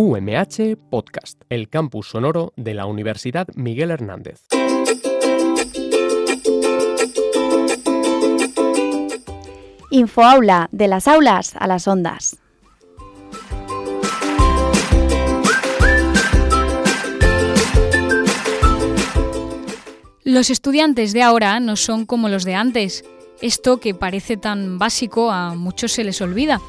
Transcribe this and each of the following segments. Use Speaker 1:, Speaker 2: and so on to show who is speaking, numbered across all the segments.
Speaker 1: UMH Podcast, el campus sonoro de la Universidad Miguel Hernández.
Speaker 2: Infoaula, de las aulas a las ondas.
Speaker 3: Los estudiantes de ahora no son como los de antes. Esto que parece tan básico a muchos se les olvida.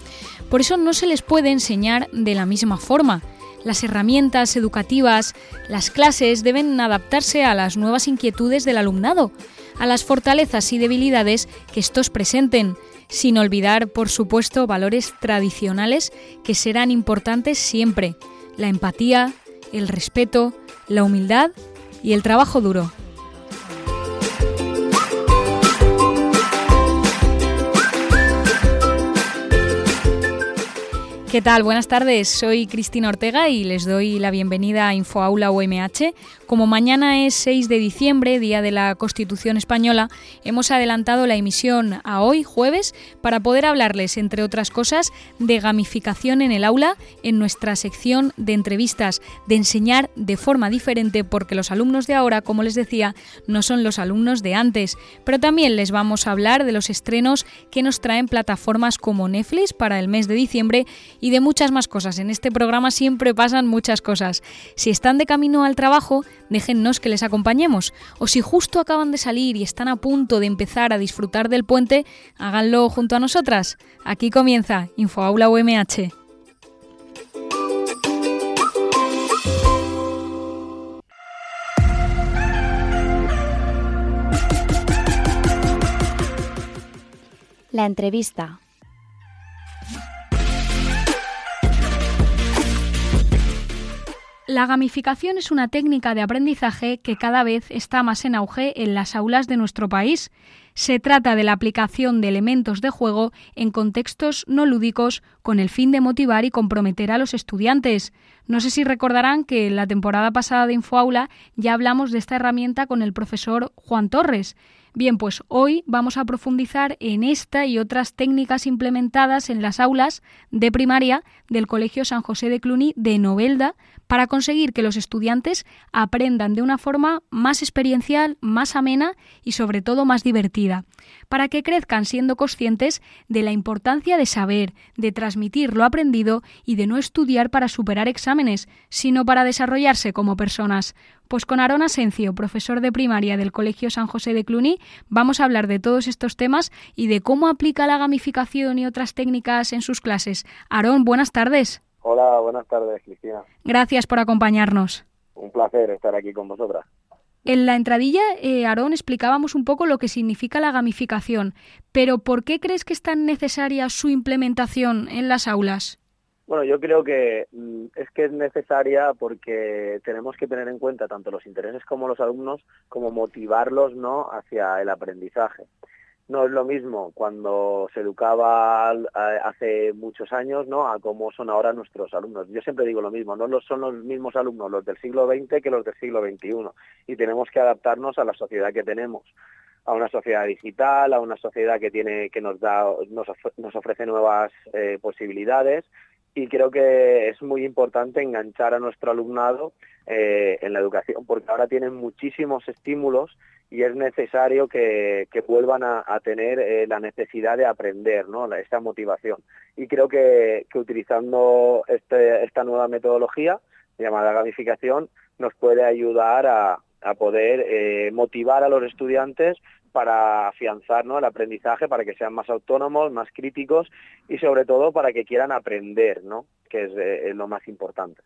Speaker 3: Por eso no se les puede enseñar de la misma forma. Las herramientas educativas, las clases deben adaptarse a las nuevas inquietudes del alumnado, a las fortalezas y debilidades que estos presenten, sin olvidar, por supuesto, valores tradicionales que serán importantes siempre, la empatía, el respeto, la humildad y el trabajo duro. ¿Qué tal? Buenas tardes, soy Cristina Ortega y les doy la bienvenida a InfoAula UMH. Como mañana es 6 de diciembre, Día de la Constitución Española, hemos adelantado la emisión a hoy, jueves, para poder hablarles, entre otras cosas, de gamificación en el aula en nuestra sección de entrevistas, de enseñar de forma diferente, porque los alumnos de ahora, como les decía, no son los alumnos de antes. Pero también les vamos a hablar de los estrenos que nos traen plataformas como Netflix para el mes de diciembre y de muchas más cosas. En este programa siempre pasan muchas cosas. Si están de camino al trabajo, déjennos que les acompañemos. O si justo acaban de salir y están a punto de empezar a disfrutar del puente, háganlo junto a nosotras. Aquí comienza InfoAula UMH.
Speaker 2: La entrevista.
Speaker 3: La gamificación es una técnica de aprendizaje que cada vez está más en auge en las aulas de nuestro país. Se trata de la aplicación de elementos de juego en contextos no lúdicos con el fin de motivar y comprometer a los estudiantes. No sé si recordarán que en la temporada pasada de InfoAula ya hablamos de esta herramienta con el profesor Juan Torres. Bien, pues hoy vamos a profundizar en esta y otras técnicas implementadas en las aulas de primaria del Colegio San José de Cluny de Novelda para conseguir que los estudiantes aprendan de una forma más experiencial, más amena y sobre todo más divertida, para que crezcan siendo conscientes de la importancia de saber, de transmitir lo aprendido y de no estudiar para superar exámenes, sino para desarrollarse como personas. Pues con Aarón Asencio, profesor de primaria del Colegio San José de Cluny, vamos a hablar de todos estos temas y de cómo aplica la gamificación y otras técnicas en sus clases. Aarón, buenas tardes.
Speaker 4: Hola, buenas tardes, Cristina.
Speaker 3: Gracias por acompañarnos.
Speaker 4: Un placer estar aquí con vosotras.
Speaker 3: En la entradilla, eh, Aarón, explicábamos un poco lo que significa la gamificación, pero ¿por qué crees que es tan necesaria su implementación en las aulas?
Speaker 4: Bueno, yo creo que mm, es que es necesaria porque tenemos que tener en cuenta tanto los intereses como los alumnos, como motivarlos ¿no? hacia el aprendizaje. No es lo mismo cuando se educaba hace muchos años ¿no? a cómo son ahora nuestros alumnos. Yo siempre digo lo mismo, no son los mismos alumnos los del siglo XX que los del siglo XXI y tenemos que adaptarnos a la sociedad que tenemos a una sociedad digital, a una sociedad que tiene que nos da nos, ofrece nuevas eh, posibilidades y creo que es muy importante enganchar a nuestro alumnado eh, en la educación porque ahora tienen muchísimos estímulos y es necesario que, vuelvan a, tener eh, la necesidad de aprender, ¿no? esta motivación. Y creo que, utilizando este, esta nueva metodología llamada gamificación nos puede ayudar a, poder eh, motivar a los estudiantes para afianzar el aprendizaje, para que sean más autónomos, más críticos y sobre todo para que quieran aprender, ¿no? que es eh, lo más importante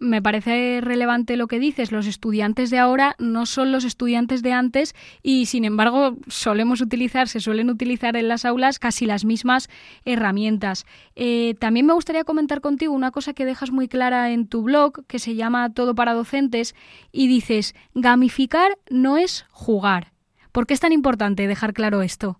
Speaker 3: me parece relevante lo que dices. Los estudiantes de ahora no son los estudiantes de antes y, sin embargo, solemos utilizar, se suelen utilizar en las aulas casi las mismas herramientas. Eh, también me gustaría comentar contigo una cosa que dejas muy clara en tu blog, que se llama Todo para Docentes, y dices, gamificar no es jugar. ¿Por qué es tan importante dejar claro esto?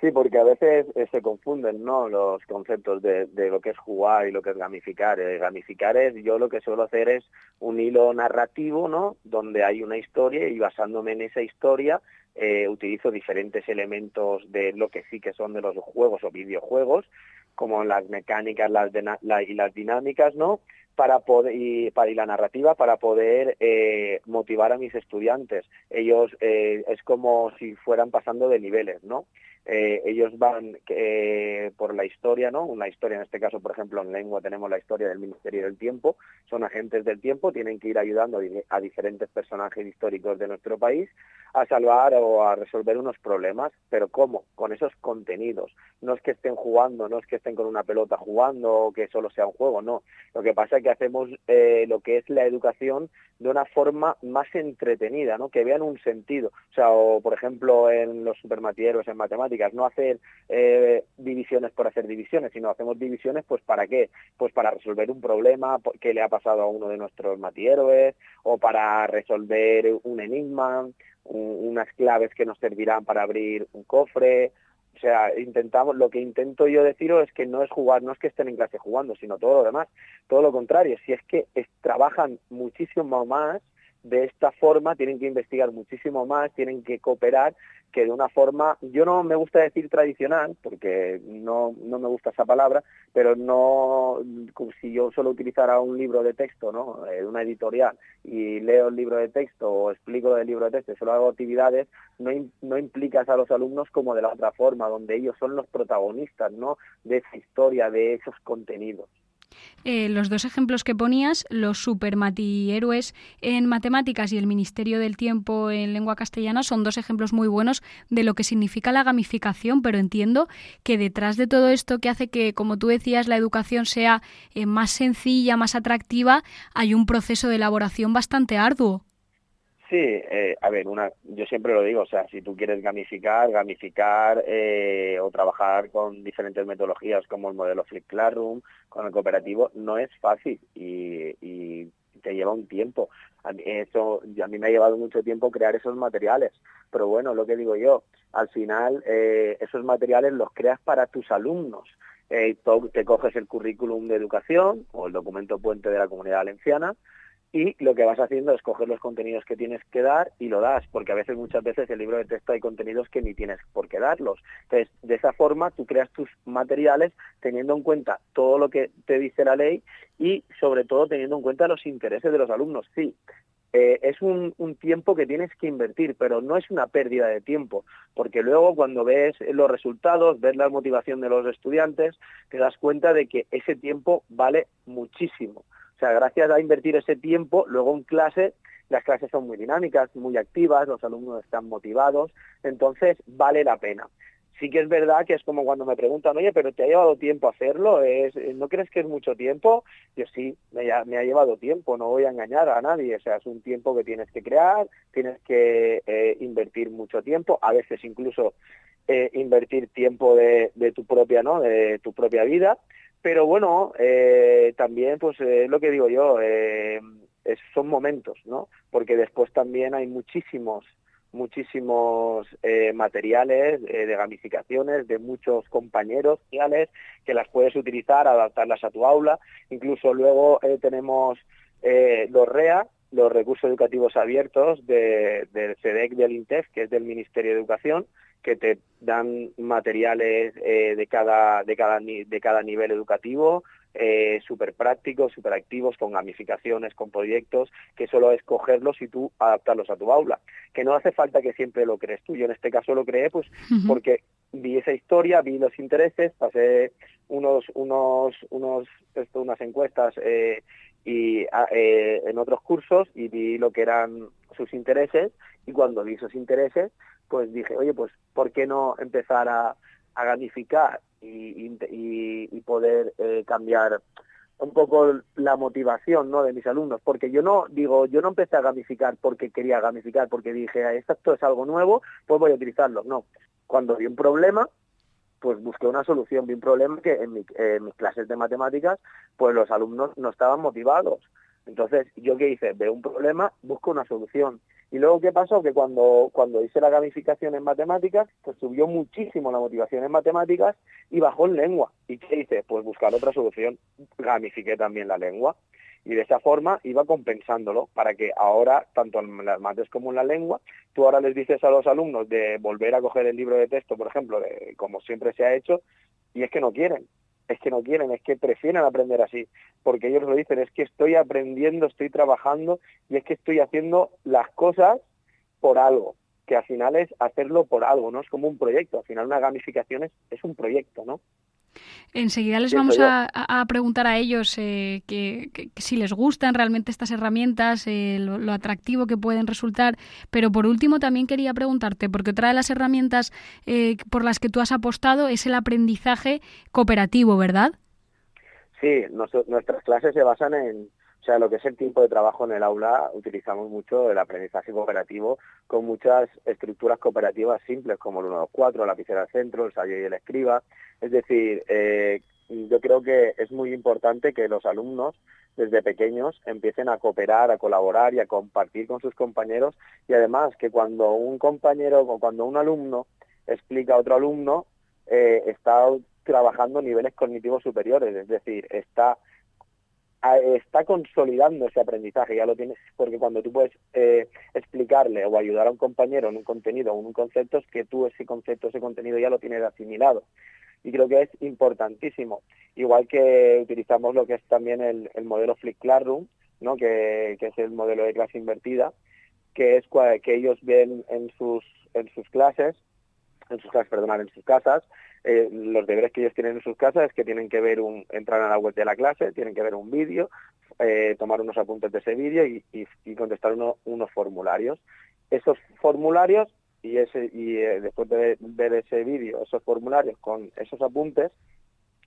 Speaker 4: Sí, porque a veces eh, se confunden ¿no? los conceptos de, lo que es jugar y lo que es gamificar. Eh, gamificar es, yo lo que suelo hacer es un hilo narrativo, ¿no? Donde hay una historia y basándome en esa historia eh, utilizo diferentes elementos de lo que sí que son de los juegos o videojuegos como las mecánicas y las dinámicas, ¿no? Para poder y, para, y la narrativa para poder eh, motivar a mis estudiantes. Ellos eh, es como si fueran pasando de niveles, ¿no? Eh, ellos van eh, por la historia, ¿no? Una historia, en este caso, por ejemplo, en lengua tenemos la historia del Ministerio del Tiempo, son agentes del tiempo, tienen que ir ayudando a diferentes personajes históricos de nuestro país a salvar o a resolver unos problemas, pero ¿cómo? Con esos contenidos. No es que estén jugando, no es que estén con una pelota jugando o que solo sea un juego, no. Lo que pasa es que hacemos eh, lo que es la educación de una forma más entretenida, ¿no? Que vean un sentido. O sea, o por ejemplo en los supermatieros, en matemáticas, no hacer eh, divisiones por hacer divisiones, sino hacemos divisiones, pues ¿para qué? Pues para resolver un problema que le ha pasado a uno de nuestros matieros, o para resolver un enigma, unas claves que nos servirán para abrir un cofre, o sea, intentamos, lo que intento yo deciros es que no es jugar, no es que estén en clase jugando, sino todo lo demás, todo lo contrario, si es que trabajan muchísimo más de esta forma, tienen que investigar muchísimo más, tienen que cooperar que de una forma, yo no me gusta decir tradicional, porque no, no me gusta esa palabra, pero no, si yo solo utilizara un libro de texto, ¿no? Eh, una editorial, y leo el libro de texto o explico el libro de texto solo hago actividades, no, no implicas a los alumnos como de la otra forma, donde ellos son los protagonistas, ¿no? De esa historia, de esos contenidos.
Speaker 3: Eh, los dos ejemplos que ponías, los supermatieróes en matemáticas y el Ministerio del Tiempo en lengua castellana, son dos ejemplos muy buenos de lo que significa la gamificación, pero entiendo que detrás de todo esto que hace que, como tú decías, la educación sea eh, más sencilla, más atractiva, hay un proceso de elaboración bastante arduo.
Speaker 4: Eh, a ver, una, yo siempre lo digo, o sea, si tú quieres gamificar, gamificar eh, o trabajar con diferentes metodologías como el modelo Flip Classroom, con el cooperativo, no es fácil y, y te lleva un tiempo. A mí, eso, a mí me ha llevado mucho tiempo crear esos materiales, pero bueno, lo que digo yo, al final eh, esos materiales los creas para tus alumnos. Eh, te coges el currículum de educación o el documento puente de la comunidad valenciana, y lo que vas haciendo es coger los contenidos que tienes que dar y lo das, porque a veces, muchas veces, el libro de texto hay contenidos que ni tienes por qué darlos. Entonces, de esa forma, tú creas tus materiales teniendo en cuenta todo lo que te dice la ley y, sobre todo, teniendo en cuenta los intereses de los alumnos. Sí, eh, es un, un, tiempo que tienes que invertir, pero no es una pérdida de tiempo, porque luego cuando ves los resultados, ves la motivación de los estudiantes, te das cuenta de que ese tiempo vale muchísimo. Gracias a invertir ese tiempo, luego en clase, las clases son muy dinámicas, muy activas, los alumnos están motivados, entonces vale la pena. Sí que es verdad que es como cuando me preguntan, oye, pero ¿te ha llevado tiempo hacerlo? ¿Es, ¿No crees que es mucho tiempo? Yo sí, me, ha, llevado tiempo, no voy a engañar a nadie. O sea, es un tiempo que tienes que crear, tienes que eh, invertir mucho tiempo, a veces incluso eh, invertir tiempo de, de, tu propia, ¿no? De tu propia vida pero bueno, eh, también pues es lo que digo yo, son momentos, ¿no? Porque después también hay muchísimos muchísimos eh, materiales de gamificaciones de muchos compañeros que las puedes utilizar, adaptarlas a tu aula. Incluso luego tenemos los REA, los recursos educativos abiertos del CEDEC del INTEF, que es del Ministerio de Educación, que te dan materiales eh, de, cada, de, cada, de cada nivel educativo, eh, súper prácticos, súper activos, con gamificaciones, con proyectos, que solo es cogerlos y tú adaptarlos a tu aula. Que no hace falta que siempre lo crees tú. Yo en este caso lo creé pues porque vi esa historia, vi los intereses, pasé unos, unos, unos, esto, unas encuestas eh, y eh, en otros cursos y vi lo que eran sus intereses y cuando vi esos intereses pues dije, oye, pues ¿por qué no empezar a, a gamificar y, poder eh, cambiar un poco la motivación ¿no? de mis alumnos? Porque yo no, digo, yo no empecé a gamificar porque quería gamificar, porque dije, esto es algo nuevo, pues voy a utilizarlo. No, cuando vi un problema, pues busqué una solución, vi un problema que en, en mis clases de matemáticas, pues los alumnos no estaban motivados. Entonces, ¿yo qué hice? Veo un problema, busco una solución. Y luego, ¿qué pasó? Que cuando, cuando hice la gamificación en matemáticas, pues subió muchísimo la motivación en matemáticas y bajó en lengua. ¿Y qué hice? Pues buscar otra solución. Gamifiqué también la lengua. Y de esa forma iba compensándolo para que ahora, tanto en las mates como en la lengua, tú ahora les dices a los alumnos de volver a coger el libro de texto, por ejemplo, de, como siempre se ha hecho, y es que no quieren. Es que no quieren, es que prefieren aprender así, porque ellos lo dicen, es que estoy aprendiendo, estoy trabajando y es que estoy haciendo las cosas por algo, que al final es hacerlo por algo, no es como un proyecto, al final una gamificación es, es un proyecto, ¿no?
Speaker 3: Enseguida les vamos a, preguntar a ellos eh, que, si les gustan realmente estas herramientas, eh, lo, atractivo que pueden resultar. Pero por último también quería preguntarte, porque otra de las herramientas eh, por las que tú has apostado es el aprendizaje cooperativo, ¿verdad?
Speaker 4: Sí, nuestras clases se basan en, o sea, lo que es el tiempo de trabajo en el aula, utilizamos mucho el aprendizaje cooperativo con muchas estructuras cooperativas simples, como el 1, 2, 4, la lapicera al centro, el sayo y el escriba. Es decir, eh, yo creo que es muy importante que los alumnos desde pequeños empiecen a cooperar, a colaborar y a compartir con sus compañeros y además que cuando un compañero o cuando un alumno explica a otro alumno, eh, está trabajando niveles cognitivos superiores, es decir, está está consolidando ese aprendizaje, ya lo tienes, porque cuando tú puedes eh, explicarle o ayudar a un compañero en un contenido o en un concepto, es que tú ese concepto, ese contenido ya lo tienes asimilado. Y creo que es importantísimo. Igual que utilizamos lo que es también el, modelo Flip Classroom, ¿no? que, es el modelo de clase invertida, que es que ellos ven en sus, en sus clases, en sus clases, perdonad, en sus casas, eh, los deberes que ellos tienen en sus casas es que tienen que ver un, entrar a la web de la clase, tienen que ver un vídeo, eh, tomar unos apuntes de ese vídeo y, contestar unos formularios. Esos formularios y, ese, y eh, después de ver ese vídeo, esos formularios con esos apuntes,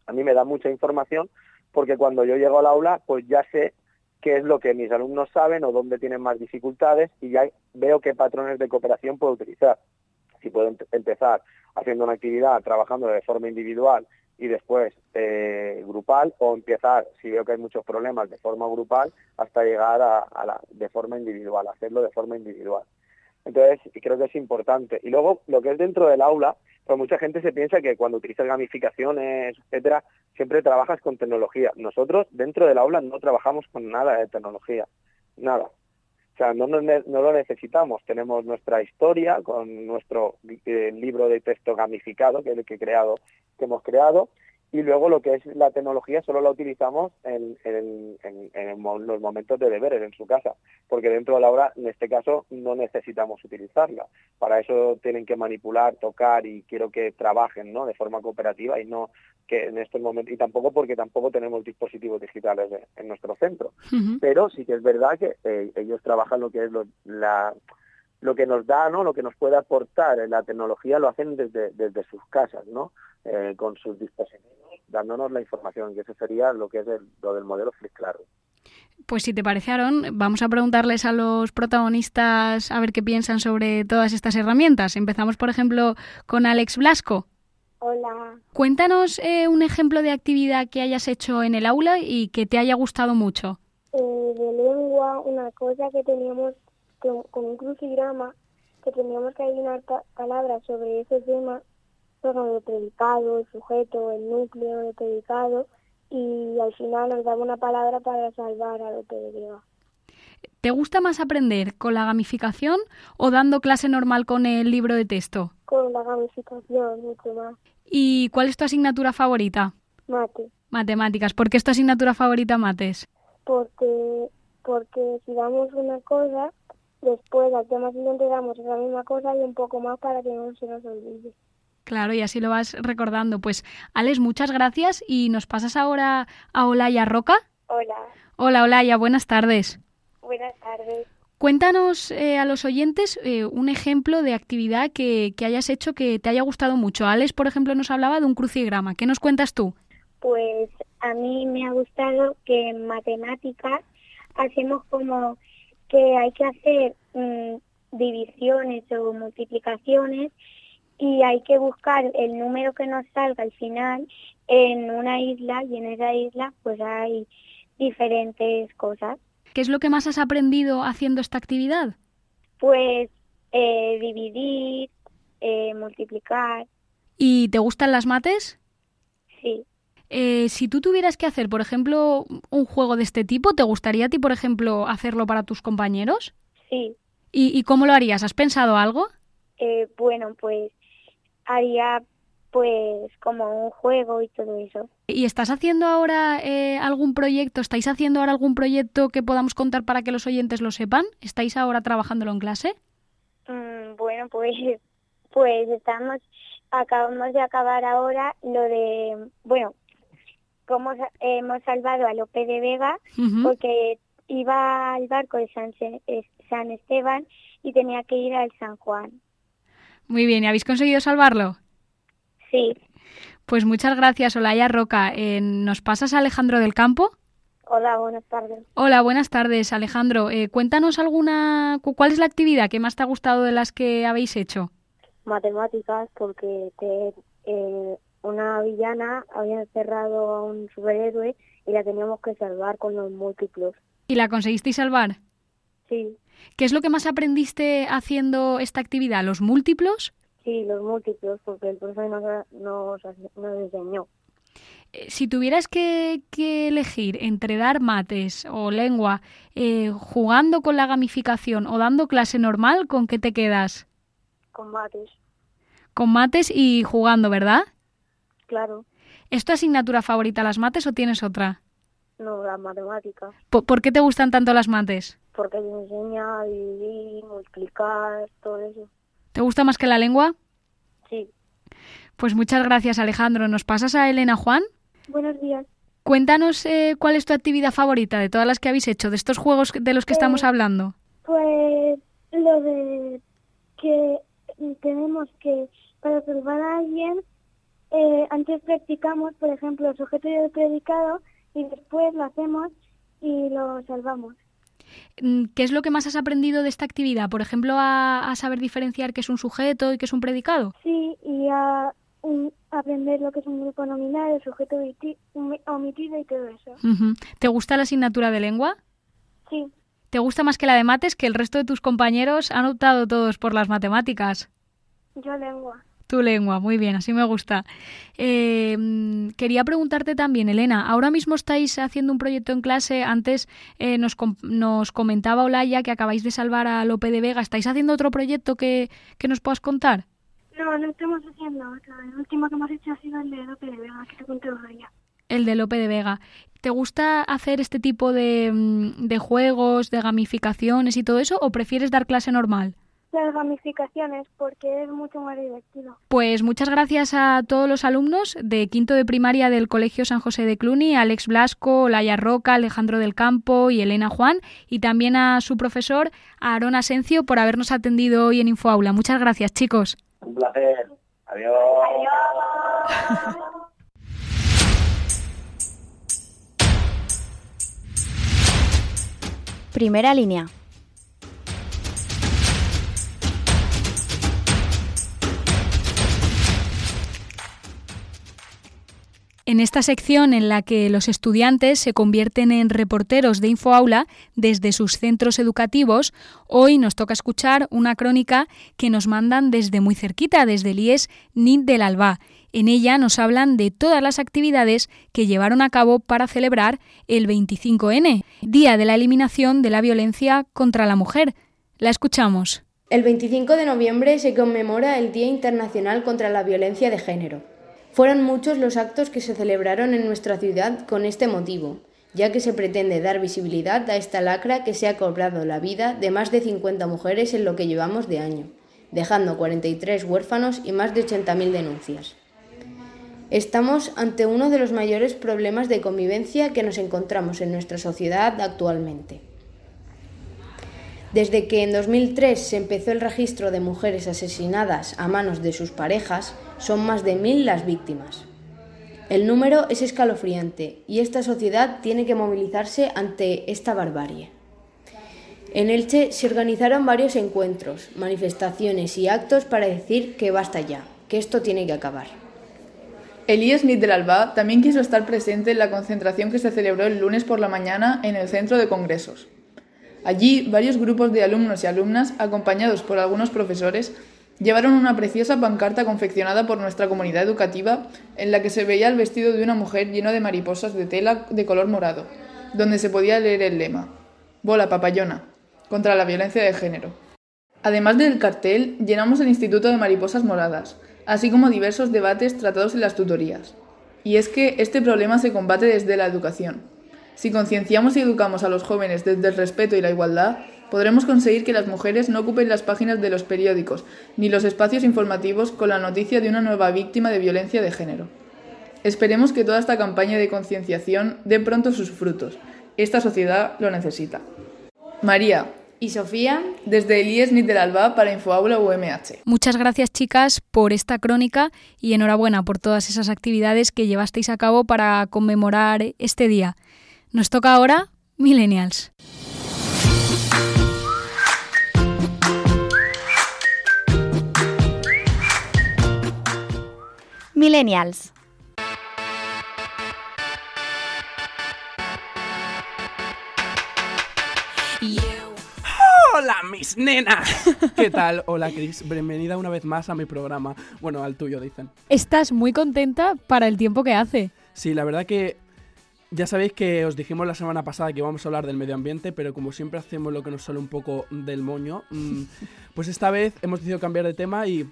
Speaker 4: a mí me da mucha información porque cuando yo llego al aula, pues ya sé qué es lo que mis alumnos saben o dónde tienen más dificultades y ya veo qué patrones de cooperación puedo utilizar. Si puedo empezar haciendo una actividad, trabajando de forma individual y después eh, grupal, o empezar, si veo que hay muchos problemas, de forma grupal, hasta llegar a, la, de forma individual, hacerlo de forma individual. Entonces, creo que es importante. Y luego, lo que es dentro del aula, pues mucha gente se piensa que cuando utilizas gamificaciones, etcétera, siempre trabajas con tecnología. Nosotros, dentro del aula, no trabajamos con nada de tecnología. Nada. O sea, no, no, lo necesitamos. Tenemos nuestra historia con nuestro eh, libro de texto gamificado, que que, creado, que hemos creado, y luego lo que es la tecnología solo la utilizamos en, los momentos de deberes en su casa, porque dentro de la hora, en este caso, no necesitamos utilizarla. Para eso tienen que manipular, tocar y quiero que trabajen ¿no? de forma cooperativa y no que en estos momentos, y tampoco porque tampoco tenemos dispositivos digitales en nuestro centro. Pero sí que es verdad que eh, ellos trabajan lo que es la lo que nos da, ¿no? Lo que nos puede aportar la tecnología lo hacen desde, desde sus casas, ¿no? Eh, con sus dispositivos, dándonos la información, que eso sería lo que es lo del modelo Flip Claro.
Speaker 3: Pues si te parece, Aaron, vamos a preguntarles a los protagonistas a ver qué piensan sobre todas estas herramientas. Empezamos, por ejemplo, con Alex Blasco.
Speaker 5: Hola.
Speaker 3: Cuéntanos eh, un ejemplo de actividad que hayas hecho en el aula y que te haya gustado mucho.
Speaker 5: Eh, de lengua, una cosa que teníamos con, un crucigrama, que teníamos que adivinar palabras sobre ese tema el predicado, el sujeto, el núcleo de predicado y al final nos daba una palabra para salvar a lo que.
Speaker 3: ¿Te gusta más aprender con la gamificación o dando clase normal con el libro de texto?
Speaker 5: Con la gamificación, mucho más.
Speaker 3: ¿Y cuál es tu asignatura favorita?
Speaker 5: Mate.
Speaker 3: Matemáticas. ¿Por qué es tu asignatura favorita mates?
Speaker 5: Porque, porque si damos una cosa, después al tema siguiente damos la misma cosa y un poco más para que no se nos olvide.
Speaker 3: Claro, y así lo vas recordando. Pues, Alex, muchas gracias y nos pasas ahora a Olaya Roca.
Speaker 5: Hola.
Speaker 3: Hola, Olaya, buenas tardes.
Speaker 5: Buenas tardes.
Speaker 3: Cuéntanos eh, a los oyentes eh, un ejemplo de actividad que, que, hayas hecho que te haya gustado mucho. Alex, por ejemplo, nos hablaba de un crucigrama. ¿Qué nos cuentas tú?
Speaker 5: Pues a mí me ha gustado que en matemáticas hacemos como que hay que hacer mm, divisiones o multiplicaciones y hay que buscar el número que nos salga al final en una isla y en esa isla pues hay diferentes cosas.
Speaker 3: ¿Qué es lo que más has aprendido haciendo esta actividad?
Speaker 5: Pues eh, dividir, eh, multiplicar.
Speaker 3: ¿Y te gustan las mates?
Speaker 5: Sí.
Speaker 3: Eh, si tú tuvieras que hacer, por ejemplo, un juego de este tipo, ¿te gustaría a ti, por ejemplo, hacerlo para tus compañeros?
Speaker 5: Sí.
Speaker 3: ¿Y, y cómo lo harías? ¿Has pensado algo?
Speaker 5: bueno, pues haría pues como un juego y todo eso.
Speaker 3: ¿Y estás haciendo ahora eh, algún proyecto? ¿Estáis haciendo ahora algún proyecto que podamos contar para que los oyentes lo sepan? ¿Estáis ahora trabajándolo en clase?
Speaker 5: Mm, bueno, pues, pues estamos, acabamos de acabar ahora lo de, bueno, cómo hemos salvado a Lope de Vega porque iba al barco de San, Esteban y tenía que ir al San Juan.
Speaker 3: Muy bien, ¿y habéis conseguido salvarlo?
Speaker 5: Sí,
Speaker 3: Pues muchas gracias, Olaya Roca. Eh, ¿Nos pasas a Alejandro del Campo?
Speaker 5: hola, buenas tardes.
Speaker 3: Hola, buenas tardes, Alejandro. Eh, cuéntanos alguna, cu- ¿cuál es la actividad que más te ha gustado de las que habéis hecho?
Speaker 5: Matemáticas porque te, eh, una villana había encerrado a un superhéroe y la teníamos que salvar con los múltiplos.
Speaker 3: ¿Y la conseguisteis salvar?
Speaker 5: Sí,
Speaker 3: ¿Qué es lo que más aprendiste haciendo esta actividad? ¿Los múltiplos?
Speaker 5: sí, los múltiplos porque el profesor nos, nos, nos enseñó.
Speaker 3: Eh, Si tuvieras que, que elegir entre dar mates o lengua eh, jugando con la gamificación o dando clase normal, ¿con qué te quedas?
Speaker 5: Combates,
Speaker 3: Con mates y jugando, ¿verdad?
Speaker 5: Claro,
Speaker 3: ¿Es tu asignatura favorita las mates o tienes otra?
Speaker 5: no las matemáticas.
Speaker 3: Po- ¿Por qué te gustan tanto las mates?
Speaker 5: porque te enseña a dividir, multiplicar, todo eso.
Speaker 3: ¿Te gusta más que la lengua?
Speaker 5: Sí.
Speaker 3: Pues muchas gracias, Alejandro. ¿Nos pasas a Elena Juan?
Speaker 5: Buenos días.
Speaker 3: Cuéntanos eh, cuál es tu actividad favorita de todas las que habéis hecho, de estos juegos de los que estamos
Speaker 5: Eh,
Speaker 3: hablando.
Speaker 5: Pues lo de que tenemos que, para salvar a alguien, eh, antes practicamos, por ejemplo, sujeto y el predicado, y después lo hacemos y lo salvamos.
Speaker 3: Mm, ¿Qué es lo que más has aprendido de esta actividad? Por ejemplo, a, a saber diferenciar qué es un sujeto y qué es un predicado.
Speaker 5: Sí, y a un- aprender lo que es un grupo nominal, el sujeto omiti- omi- omitido y todo eso.
Speaker 3: ¿Te gusta la asignatura de lengua?
Speaker 5: Sí,
Speaker 3: ¿Te gusta más que la de mates? Que el resto de tus compañeros han optado todos por las matemáticas.
Speaker 5: yo lengua.
Speaker 3: Tu lengua, muy bien, así me gusta. Eh, quería preguntarte también, Elena, ahora mismo estáis haciendo un proyecto en clase, antes eh, nos, com- nos comentaba Olaya que acabáis de salvar a Lope de Vega, ¿estáis haciendo otro proyecto que, que nos puedas contar?
Speaker 5: No, no estamos haciendo otro. El último que hemos hecho ha sido el de Lope de Vega, que te conté día.
Speaker 3: El de Lope de Vega. ¿Te gusta hacer este tipo de, mm, de juegos, de gamificaciones y todo eso o prefieres dar clase normal?
Speaker 5: Las gamificaciones, porque es mucho más divertido.
Speaker 3: Pues muchas gracias a todos los alumnos de quinto de primaria del Colegio San José de Cluny, Alex Blasco, Laia Roca, Alejandro del Campo y Elena Juan, y también a su profesor, Aarón Asencio, por habernos atendido hoy en Infoaula. Muchas gracias, chicos.
Speaker 4: Un placer. Adiós.
Speaker 2: Primera línea.
Speaker 3: En esta sección en la que los estudiantes se convierten en reporteros de Infoaula desde sus centros educativos, hoy nos toca escuchar una crónica que nos mandan desde muy cerquita, desde el IES NIT del Alba. En ella nos hablan de todas las actividades que llevaron a cabo para celebrar el 25N, Día de la Eliminación de la Violencia contra la Mujer. La escuchamos.
Speaker 6: El 25 de noviembre se conmemora el Día Internacional contra la Violencia de Género. Fueron muchos los actos que se celebraron en nuestra ciudad con este motivo, ya que se pretende dar visibilidad a esta lacra que se ha cobrado la vida de más de 50 mujeres en lo que llevamos de año, dejando 43 huérfanos y más de 80.000 denuncias. Estamos ante uno de los mayores problemas de convivencia que nos encontramos en nuestra sociedad actualmente. Desde que en 2003 se empezó el registro de mujeres asesinadas a manos de sus parejas, son más de mil las víctimas. El número es escalofriante y esta sociedad tiene que movilizarse ante esta barbarie. En Elche se organizaron varios encuentros, manifestaciones y actos para decir que basta ya, que esto tiene que acabar.
Speaker 7: El IES NIT del Alba también quiso estar presente en la concentración que se celebró el lunes por la mañana en el centro de congresos. Allí, varios grupos de alumnos y alumnas, acompañados por algunos profesores, llevaron una preciosa pancarta confeccionada por nuestra comunidad educativa en la que se veía el vestido de una mujer lleno de mariposas de tela de color morado, donde se podía leer el lema Bola papayona, contra la violencia de género. Además del cartel, llenamos el Instituto de Mariposas Moradas, así como diversos debates tratados en las tutorías. Y es que este problema se combate desde la educación. Si concienciamos y educamos a los jóvenes desde el respeto y la igualdad, podremos conseguir que las mujeres no ocupen las páginas de los periódicos ni los espacios informativos con la noticia de una nueva víctima de violencia de género. Esperemos que toda esta campaña de concienciación dé pronto sus frutos. Esta sociedad lo necesita. María,
Speaker 6: y Sofía,
Speaker 7: desde el IES del Alba para Infoaula UMH.
Speaker 3: Muchas gracias chicas por esta crónica y enhorabuena por todas esas actividades que llevasteis a cabo para conmemorar este día. Nos toca ahora Millennials.
Speaker 2: Millennials.
Speaker 8: Hola, mis nenas. ¿Qué tal? Hola, Chris. Bienvenida una vez más a mi programa. Bueno, al tuyo, dicen.
Speaker 3: Estás muy contenta para el tiempo que hace.
Speaker 8: Sí, la verdad que ya sabéis que os dijimos la semana pasada que íbamos a hablar del medio ambiente, pero como siempre hacemos lo que nos sale un poco del moño, mm, pues esta vez hemos decidido cambiar de tema y,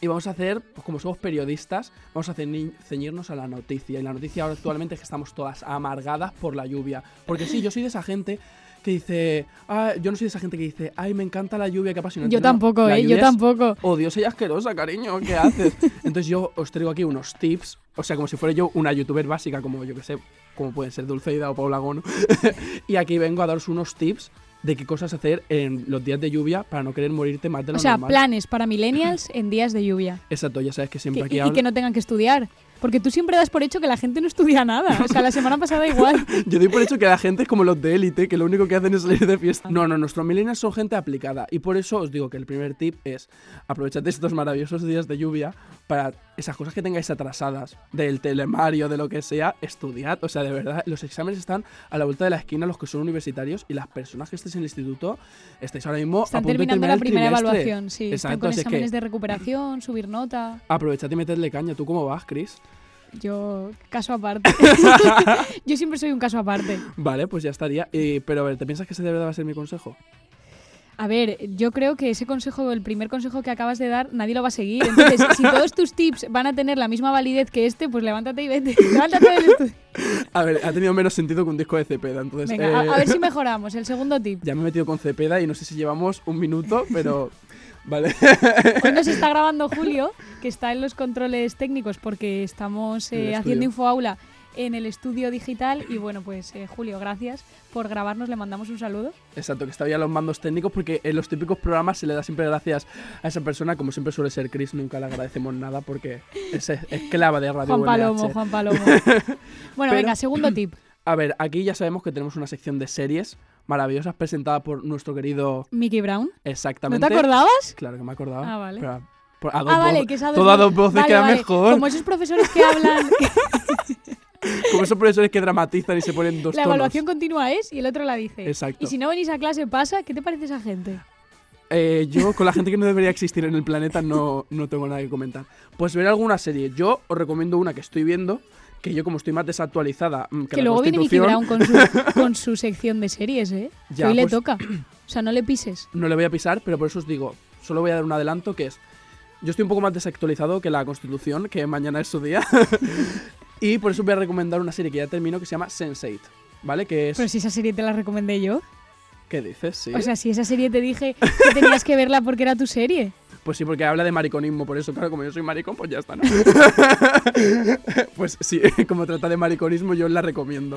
Speaker 8: y vamos a hacer, pues como somos periodistas, vamos a ceñi- ceñirnos a la noticia. Y la noticia ahora actualmente es que estamos todas amargadas por la lluvia. Porque sí, yo soy de esa gente que dice, ah, yo no soy de esa gente que dice, ay, me encanta la lluvia, qué apasionante.
Speaker 3: Yo tampoco, ¿eh? Yo tampoco.
Speaker 8: odiosa y asquerosa, cariño, ¿qué haces? Entonces yo os traigo aquí unos tips, o sea, como si fuera yo una youtuber básica, como yo que sé, como pueden ser Dulceida o Paula Gono. y aquí vengo a daros unos tips de qué cosas hacer en los días de lluvia para no querer morirte más de lo
Speaker 3: O sea,
Speaker 8: normal.
Speaker 3: planes para millennials en días de lluvia.
Speaker 8: Exacto, ya sabes que siempre
Speaker 3: Que-
Speaker 8: aquí
Speaker 3: y, y
Speaker 8: hablo.
Speaker 3: que no tengan que estudiar. Porque tú siempre das por hecho que la gente no estudia nada. O sea, la semana pasada igual.
Speaker 8: Yo doy por hecho que la gente es como los de élite, que lo único que hacen es salir de fiesta. No, no, nuestros millennials son gente aplicada. Y por eso os digo que el primer tip es aprovechad estos maravillosos días de lluvia para esas cosas que tengáis atrasadas, del telemario, de lo que sea, estudiad. O sea, de verdad, los exámenes están a la vuelta de la esquina, los que son universitarios, y las personas que estéis en el instituto, estáis ahora mismo a
Speaker 3: Están
Speaker 8: punto de
Speaker 3: terminando
Speaker 8: terminar
Speaker 3: la primera
Speaker 8: trimestre.
Speaker 3: evaluación, sí. Están
Speaker 8: Exacto,
Speaker 3: con
Speaker 8: así es
Speaker 3: exámenes
Speaker 8: que
Speaker 3: de recuperación, subir nota.
Speaker 8: aprovechad y metedle caña. ¿Tú cómo vas, Chris?
Speaker 3: Yo, caso aparte. Yo siempre soy un caso aparte.
Speaker 8: Vale, pues ya estaría. Y- pero a ver, ¿te piensas que ese de verdad va a ser mi consejo?
Speaker 3: A ver, yo creo que ese consejo, el primer consejo que acabas de dar, nadie lo va a seguir. Entonces, si todos tus tips van a tener la misma validez que este, pues levántate y vete. Levántate del estudio.
Speaker 8: A ver, ha tenido menos sentido que un disco de Cepeda, entonces...
Speaker 3: Venga, a,
Speaker 8: eh,
Speaker 3: a ver si mejoramos. El segundo tip.
Speaker 8: Ya me he metido con Cepeda y no sé si llevamos un minuto, pero... Vale.
Speaker 3: Hoy nos está grabando Julio, que está en los controles técnicos porque estamos eh, haciendo infoaula en el estudio digital. Y bueno, pues eh, Julio, gracias por grabarnos. Le mandamos un saludo.
Speaker 8: Exacto, que está ya los mandos técnicos porque en los típicos programas se le da siempre gracias a esa persona, como siempre suele ser Chris, nunca le agradecemos nada porque es esclava de Radio
Speaker 3: Juan Palomo. Juan Palomo. Bueno,
Speaker 8: Pero-
Speaker 3: venga, segundo tip.
Speaker 8: A ver, aquí ya sabemos que tenemos una sección de series maravillosas presentada por nuestro querido...
Speaker 3: Mickey Brown. ¿No
Speaker 8: Exactamente.
Speaker 3: te acordabas?
Speaker 8: Claro que me acordaba.
Speaker 3: Ah, vale.
Speaker 8: pero a-
Speaker 3: Ah, vale, que es a dos
Speaker 8: Todo a
Speaker 3: voces.
Speaker 8: dos voces
Speaker 3: Vale,
Speaker 8: queda
Speaker 3: vale.
Speaker 8: mejor.
Speaker 3: Como esos profesores que hablan,
Speaker 8: Como esos profesores que dramatizan y se ponen dos
Speaker 3: la
Speaker 8: tonos.
Speaker 3: evaluación continua es y el otro la dice.
Speaker 8: Exacto.
Speaker 3: Y si no venís a clase pasa, ¿qué te parece esa gente?
Speaker 8: Eh, yo con la gente que no debería existir en el planeta no, no tengo nada que comentar. Pues ver alguna serie. Yo os recomiendo una que estoy viendo, que yo como estoy más desactualizada mm, que,
Speaker 3: Que
Speaker 8: la
Speaker 3: luego viene
Speaker 8: Constitución,
Speaker 3: Brown con su, con su sección de series, ¿eh? Que
Speaker 8: Ya,
Speaker 3: hoy le
Speaker 8: pues-
Speaker 3: toca. O sea, no le pises.
Speaker 8: no le voy a pisar, pero por eso os digo, solo voy a dar un adelanto que es, yo estoy un poco más desactualizado que la Constitución, que mañana es su día, y por eso voy a recomendar una serie que ya termino que se llama Sense8, ¿vale? Que es...
Speaker 3: Pero si esa serie te la recomendé yo.
Speaker 8: ¿Qué dices? Sí.
Speaker 3: O sea, si esa serie te dije que tenías que verla porque era tu serie.
Speaker 8: Pues sí, porque habla de mariconismo, por eso, claro, como yo soy maricón, pues ya está, ¿no? pues sí, como trata de mariconismo, yo la recomiendo.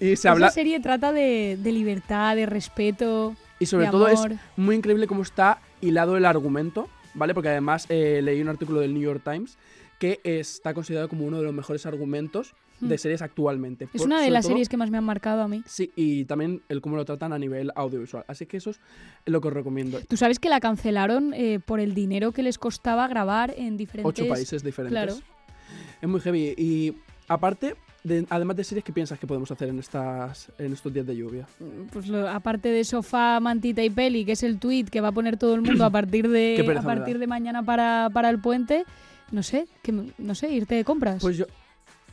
Speaker 8: Y se habla,
Speaker 3: Esa serie trata de, de libertad, de respeto.
Speaker 8: y sobre
Speaker 3: de
Speaker 8: todo es muy increíble cómo está hilado el argumento, ¿vale? Porque además eh, leí un artículo del New York Times que está considerado como uno de los mejores argumentos de
Speaker 3: Hmm.
Speaker 8: series actualmente.
Speaker 3: Es
Speaker 8: Por-
Speaker 3: una de las
Speaker 8: todo-
Speaker 3: series que más me han marcado a mí.
Speaker 8: Sí, y también el cómo lo tratan a nivel audiovisual. Así que eso es lo que os recomiendo.
Speaker 3: Tú sabes que la cancelaron eh, por el dinero que les costaba grabar en diferentes...
Speaker 8: Ocho países diferentes.
Speaker 3: Claro.
Speaker 8: Es muy heavy. Y aparte, de- además de series, ¿qué piensas que podemos hacer en, estas, en estos días de lluvia?
Speaker 3: Pues lo- aparte de sofá, mantita y peli, que es el tweet que va a poner todo el mundo a partir de, a partir de mañana para, para el puente, no sé, que, no sé, irte de compras.
Speaker 8: Pues yo.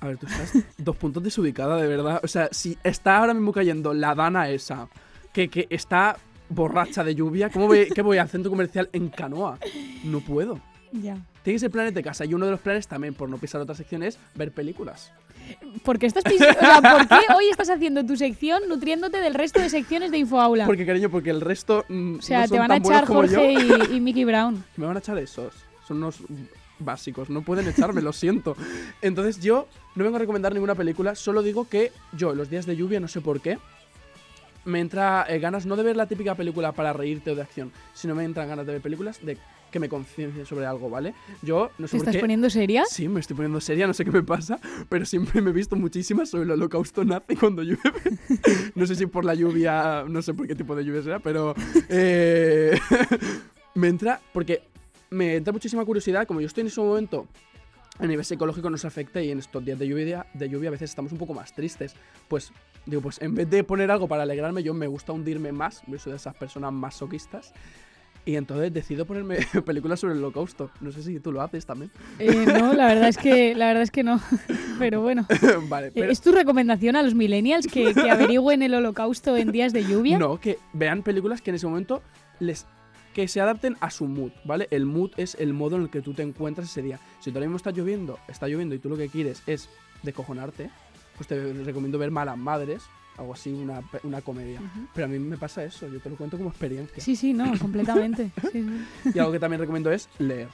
Speaker 8: A ver, tú estás dos puntos desubicada, de verdad. O sea, si está ahora mismo cayendo la dana esa, que, que está borracha de lluvia, ¿cómo voy, ¿qué voy al centro comercial en canoa? No puedo.
Speaker 3: ya.
Speaker 8: tiene que ser planes de casa. Y uno de los planes también, por no pisar otra sección, es ver películas.
Speaker 3: ¿Por qué, estás o sea, ¿por qué hoy estás haciendo tu sección nutriéndote del resto de secciones de Infoaula?
Speaker 8: Porque, cariño, porque el resto mm,
Speaker 3: o sea,
Speaker 8: no
Speaker 3: te van a echar. Jorge y, y Mickey Brown.
Speaker 8: Me van a echar esos. Son unos básicos. No pueden echarme, lo siento. Entonces yo no vengo a recomendar ninguna película. Solo digo que yo, los días de lluvia, no sé por qué, me entra eh, ganas no de ver la típica película para reírte o de acción, sino me entran ganas de ver películas de que me conciencien sobre algo, ¿vale? Yo no sé
Speaker 3: ¿Te
Speaker 8: por
Speaker 3: estás
Speaker 8: qué...
Speaker 3: poniendo seria?
Speaker 8: Sí, me estoy poniendo seria, no sé qué me pasa, pero siempre me he visto muchísimas sobre el holocausto nazi cuando llueve. no sé si por la lluvia, no sé por qué tipo de lluvia será, pero eh, me entra, porque me entra muchísima curiosidad, como yo estoy en ese momento, a nivel psicológico nos afecta y en estos días de lluvia, de lluvia a veces estamos un poco más tristes. Pues digo, pues en vez de poner algo para alegrarme, yo me gusta hundirme más, yo soy de esas personas masoquistas. Y entonces decido ponerme películas sobre el holocausto. No sé si tú lo haces también.
Speaker 3: Eh, no, la verdad es que la verdad es que no. Pero bueno.
Speaker 8: vale,
Speaker 3: Eh,
Speaker 8: pero...
Speaker 3: ¿Es tu recomendación a los millennials que, que averigüen el holocausto en días de lluvia?
Speaker 8: No, que vean películas que en ese momento les que se adapten a su mood, ¿vale? El mood es el modo en el que tú te encuentras ese día. Si tú ahora mismo está lloviendo, está lloviendo y tú lo que quieres es descojonarte, pues te recomiendo ver Malas Madres, algo así, una, una comedia. Pero a mí me pasa eso, yo te lo cuento como experiencia.
Speaker 3: Sí, sí, no, completamente. Sí, sí.
Speaker 8: Y algo que también recomiendo es leer.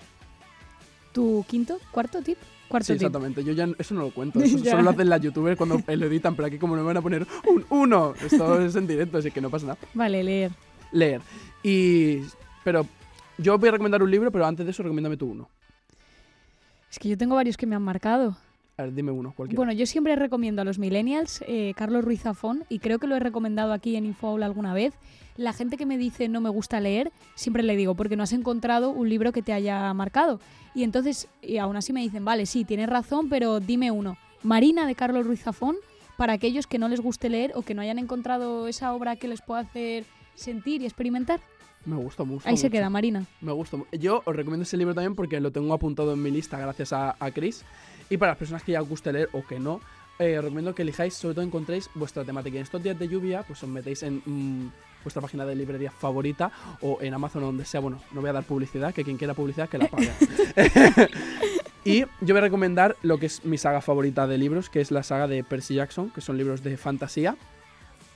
Speaker 3: ¿Tu quinto, cuarto tip? Cuarto
Speaker 8: Sí,
Speaker 3: tip.
Speaker 8: exactamente. Yo ya eso no lo cuento. Eso solo lo hacen las youtubers cuando lo editan, pero aquí como no me van a poner un uno, esto es en directo, así que no pasa nada.
Speaker 3: Vale, leer.
Speaker 8: leer. Y. Pero yo voy a recomendar un libro, pero antes de eso, recomiéndame tú uno.
Speaker 3: Es que yo tengo varios que me han marcado.
Speaker 8: A ver, dime uno, cualquiera.
Speaker 3: Bueno, yo siempre recomiendo a los millennials eh, Carlos Ruiz Zafón y creo que lo he recomendado aquí en Infoaula alguna vez. La gente que me dice no me gusta leer, siempre le digo, porque no has encontrado un libro que te haya marcado. Y entonces, y aún así me dicen, vale, sí, tienes razón, pero dime uno. Marina de Carlos Ruiz Zafón, para aquellos que no les guste leer o que no hayan encontrado esa obra que les pueda hacer sentir y experimentar.
Speaker 8: Me gusta mucho.
Speaker 3: Ahí se queda, Marina.
Speaker 8: Me gusta. Yo os recomiendo ese libro también porque lo tengo apuntado en mi lista gracias a, a Chris. Y para las personas que ya os guste leer o que no, eh, os recomiendo que elijáis, sobre todo encontréis vuestra temática. En estos días de lluvia, pues os metéis en mm, vuestra página de librería favorita o en Amazon o donde sea. Bueno, no voy a dar publicidad, que quien quiera publicidad que la pague. y yo voy a recomendar lo que es mi saga favorita de libros, que es la saga de Percy Jackson, que son libros de fantasía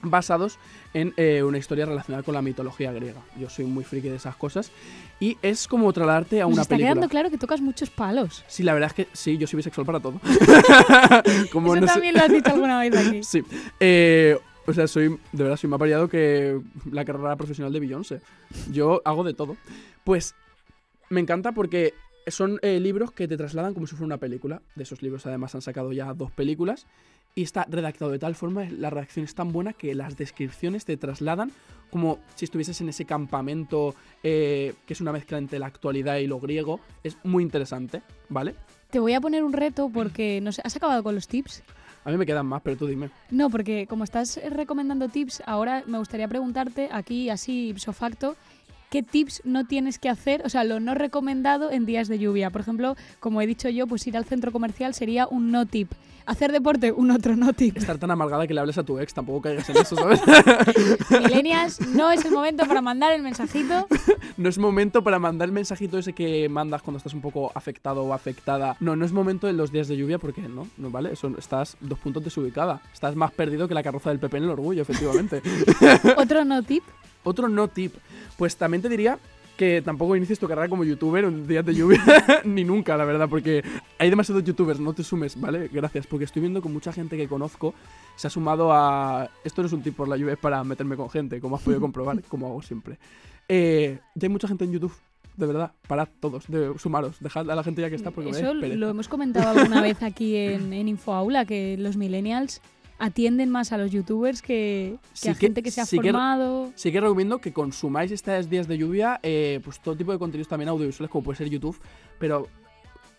Speaker 8: basados en eh, una historia relacionada con la mitología griega. Yo soy muy friki de esas cosas y es como trasladarte a
Speaker 3: Nos
Speaker 8: una
Speaker 3: está
Speaker 8: película.
Speaker 3: quedando claro que tocas muchos palos.
Speaker 8: Sí, la verdad es que sí, yo soy bisexual para todo. como
Speaker 3: Eso
Speaker 8: no sé-
Speaker 3: también lo has dicho alguna vez aquí.
Speaker 8: Sí. Eh, o sea, soy, de verdad, soy más variado que la carrera profesional de Beyoncé. Yo hago de todo. Pues me encanta porque son eh, libros que te trasladan como si fuera una película. De esos libros además han sacado ya dos películas. Y está redactado de tal forma, la redacción es tan buena que las descripciones te trasladan como si estuvieses en ese campamento eh, que es una mezcla entre la actualidad y lo griego. Es muy interesante, ¿vale?
Speaker 3: Te voy a poner un reto porque no sé, ¿has acabado con los tips?
Speaker 8: A mí me quedan más, pero tú dime.
Speaker 3: No, porque como estás recomendando tips, ahora me gustaría preguntarte aquí, así ipso facto, ¿qué tips no tienes que hacer? O sea, lo no recomendado en días de lluvia. Por ejemplo, como he dicho yo, pues ir al centro comercial sería un no tip. Hacer deporte, un otro no tip.
Speaker 8: Estar tan amargada que le hables a tu ex, tampoco caigas en eso, ¿sabes?
Speaker 3: Milenias, no es el momento para mandar el mensajito.
Speaker 8: No es momento para mandar el mensajito ese que mandas cuando estás un poco afectado o afectada. No, no es momento en los días de lluvia porque no, no vale, eso, estás dos puntos desubicada. Estás más perdido que la carroza del Pepe en el orgullo, efectivamente.
Speaker 3: Otro no tip.
Speaker 8: Otro no tip. Pues también te diría que tampoco inicies tu carrera como youtuber en días de lluvia, ni nunca, la verdad, porque hay demasiados youtubers, no te sumes, ¿vale? Gracias, porque estoy viendo que mucha gente que conozco se ha sumado a... Esto no es un tip por la lluvia, es para meterme con gente, como has podido comprobar, como hago siempre. Eh, ya hay mucha gente en YouTube, de verdad, parad todos, de, sumaros, dejad a la gente ya que está porque me
Speaker 3: Eso
Speaker 8: pereza.
Speaker 3: lo hemos comentado alguna vez aquí en, en Infoaula, que los millennials atienden más a los youtubers que, que
Speaker 8: Sí
Speaker 3: a
Speaker 8: que-
Speaker 3: gente que se ha
Speaker 8: sí que-
Speaker 3: formado.
Speaker 8: Sí que recomiendo que consumáis estos días de lluvia, eh, pues todo tipo de contenidos también audiovisuales, como puede ser YouTube, pero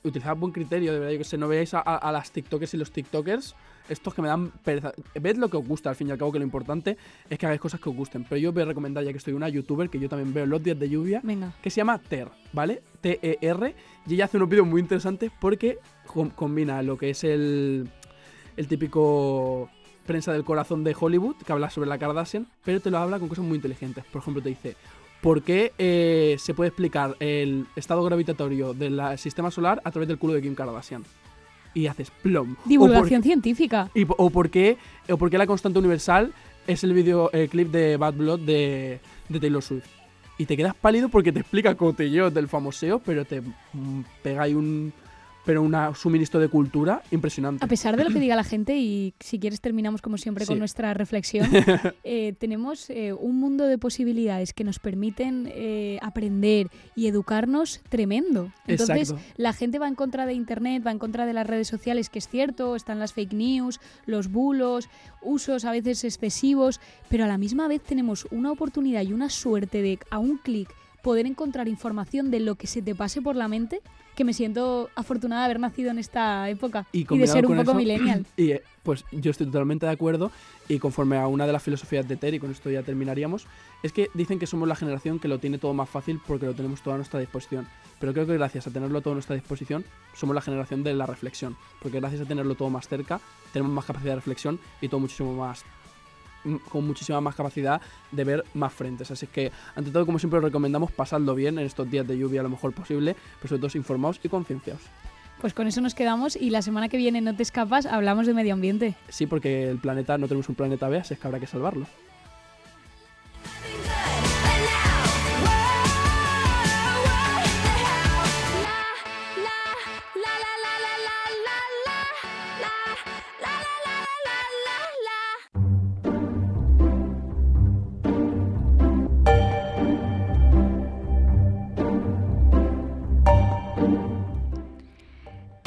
Speaker 8: utilizad buen criterio, de verdad, yo que sé, no veáis a, a- a las TikTokers y los TikTokers, estos que me dan pereza. Ved lo que os gusta, al fin y al cabo, que lo importante es que hagáis cosas que os gusten. Pero yo os voy a recomendar, ya que estoy una youtuber que yo también veo los días de lluvia,
Speaker 3: Venga.
Speaker 8: que se llama Ter, ¿vale? T-E-R, y ella hace unos vídeos muy interesantes porque com- combina lo que es el, el típico prensa del corazón de Hollywood, que habla sobre la Kardashian, pero te lo habla con cosas muy inteligentes. Por ejemplo, te dice, ¿por qué eh, se puede explicar el estado gravitatorio del sistema solar a través del culo de Kim Kardashian? Y haces plom.
Speaker 3: Divulgación científica.
Speaker 8: Y, o, por qué, o por qué la constante universal es el videoclip de Bad Blood de, de Taylor Swift. Y te quedas pálido porque te explica cotilleo del famoseo, pero te mm, pega ahí un, pero un suministro de cultura impresionante.
Speaker 3: A pesar de lo que diga la gente, y si quieres terminamos como siempre con nuestra reflexión, eh, tenemos eh, un mundo de posibilidades que nos permiten eh, aprender y educarnos tremendo. Entonces, la gente va en contra de Internet, va en contra de las redes sociales, que es cierto, están las fake news, los bulos, usos a veces excesivos, pero a la misma vez tenemos una oportunidad y una suerte de a un clic poder encontrar información de lo que se te pase por la mente que me siento afortunada de haber nacido en esta época y, de ser un poco millennial.
Speaker 8: Y eh, pues yo estoy totalmente de acuerdo y conforme a una de las filosofías de Terry, con esto ya terminaríamos, es que dicen que somos la generación que lo tiene todo más fácil porque lo tenemos todo a nuestra disposición. Pero creo que gracias a tenerlo todo a nuestra disposición, somos la generación de la reflexión. Porque gracias a tenerlo todo más cerca, tenemos más capacidad de reflexión y todo muchísimo más con muchísima más capacidad de ver más frentes. Así que, ante todo, como siempre, os recomendamos pasarlo bien en estos días de lluvia lo mejor posible, pero sobre todo informados y concienciados.
Speaker 3: Pues con eso nos quedamos y la semana que viene, no te escapas, hablamos de medio ambiente.
Speaker 8: Sí, porque el planeta, no tenemos un planeta B, así es que habrá que salvarlo.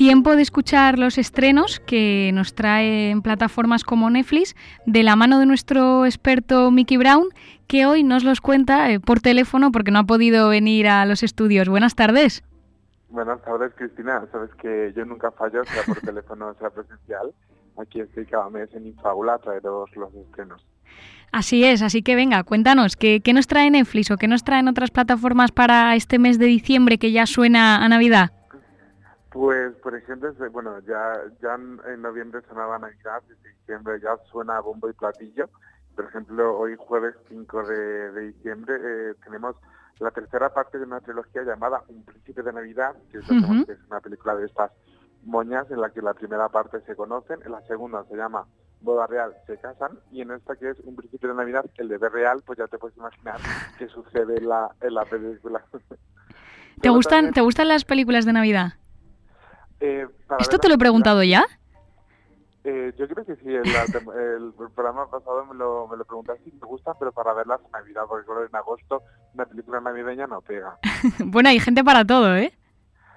Speaker 3: Tiempo de escuchar los estrenos que nos trae en plataformas como Netflix de la mano de nuestro experto Mickey Brown, que hoy nos los cuenta eh, por teléfono porque no ha podido venir a los estudios. Buenas tardes.
Speaker 9: Buenas tardes, Cristina. Sabes que yo nunca fallo, sea por teléfono sea presencial. Aquí estoy cada mes en Infaula a traeros los estrenos.
Speaker 3: Así es, así que venga, cuéntanos, ¿qué, ¿qué nos trae Netflix o qué nos traen otras plataformas para este mes de diciembre que ya suena a Navidad?
Speaker 9: Pues, por ejemplo, bueno, ya, ya en noviembre sonaba Navidad, en diciembre ya suena bombo y platillo. Por ejemplo, hoy jueves 5 de, diciembre eh, tenemos la tercera parte de una trilogía llamada Un príncipe de Navidad, que, es, una película de estas moñas en la que la primera parte se conocen, en la segunda se llama Boda Real, se casan, y en esta que es Un príncipe de Navidad, el de real, pues ya te puedes imaginar qué sucede en la, en la película.
Speaker 3: ¿Te gustan, ¿Te gustan las películas de Navidad?
Speaker 9: Eh,
Speaker 3: ¿Esto te lo he preguntado ya?
Speaker 9: Eh, yo creo que sí, el, programa pasado me lo, me lo preguntaste si me gusta, pero para verlas en Navidad, porque en agosto una película navideña no pega.
Speaker 3: bueno, hay gente para todo, ¿eh?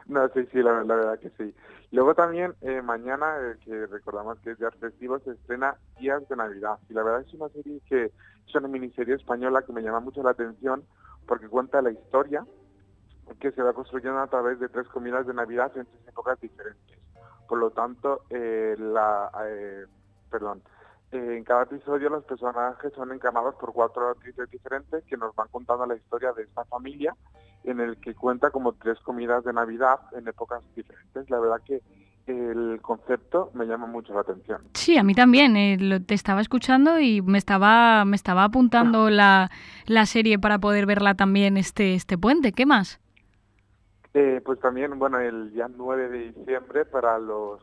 Speaker 9: No, sí, sí, la, verdad que sí. Luego también, eh, mañana, que recordamos que es día festivo, se estrena Días de Navidad. Y la verdad es una serie que es una miniserie española que me llama mucho la atención porque cuenta la historia que se va construyendo a través de tres comidas de Navidad en tres épocas diferentes. Por lo tanto, eh, la, eh, perdón, eh, en cada episodio los personajes son encarnados por cuatro actrices diferentes que nos van contando la historia de esta familia en el que cuenta como tres comidas de Navidad en épocas diferentes. La verdad que el concepto me llama mucho la atención.
Speaker 3: Sí, a mí también. te estaba escuchando y me estaba, me estaba apuntando la, la serie para poder verla también este, este puente. ¿Qué más?
Speaker 9: Eh, pues también, bueno, el día 9 de diciembre para los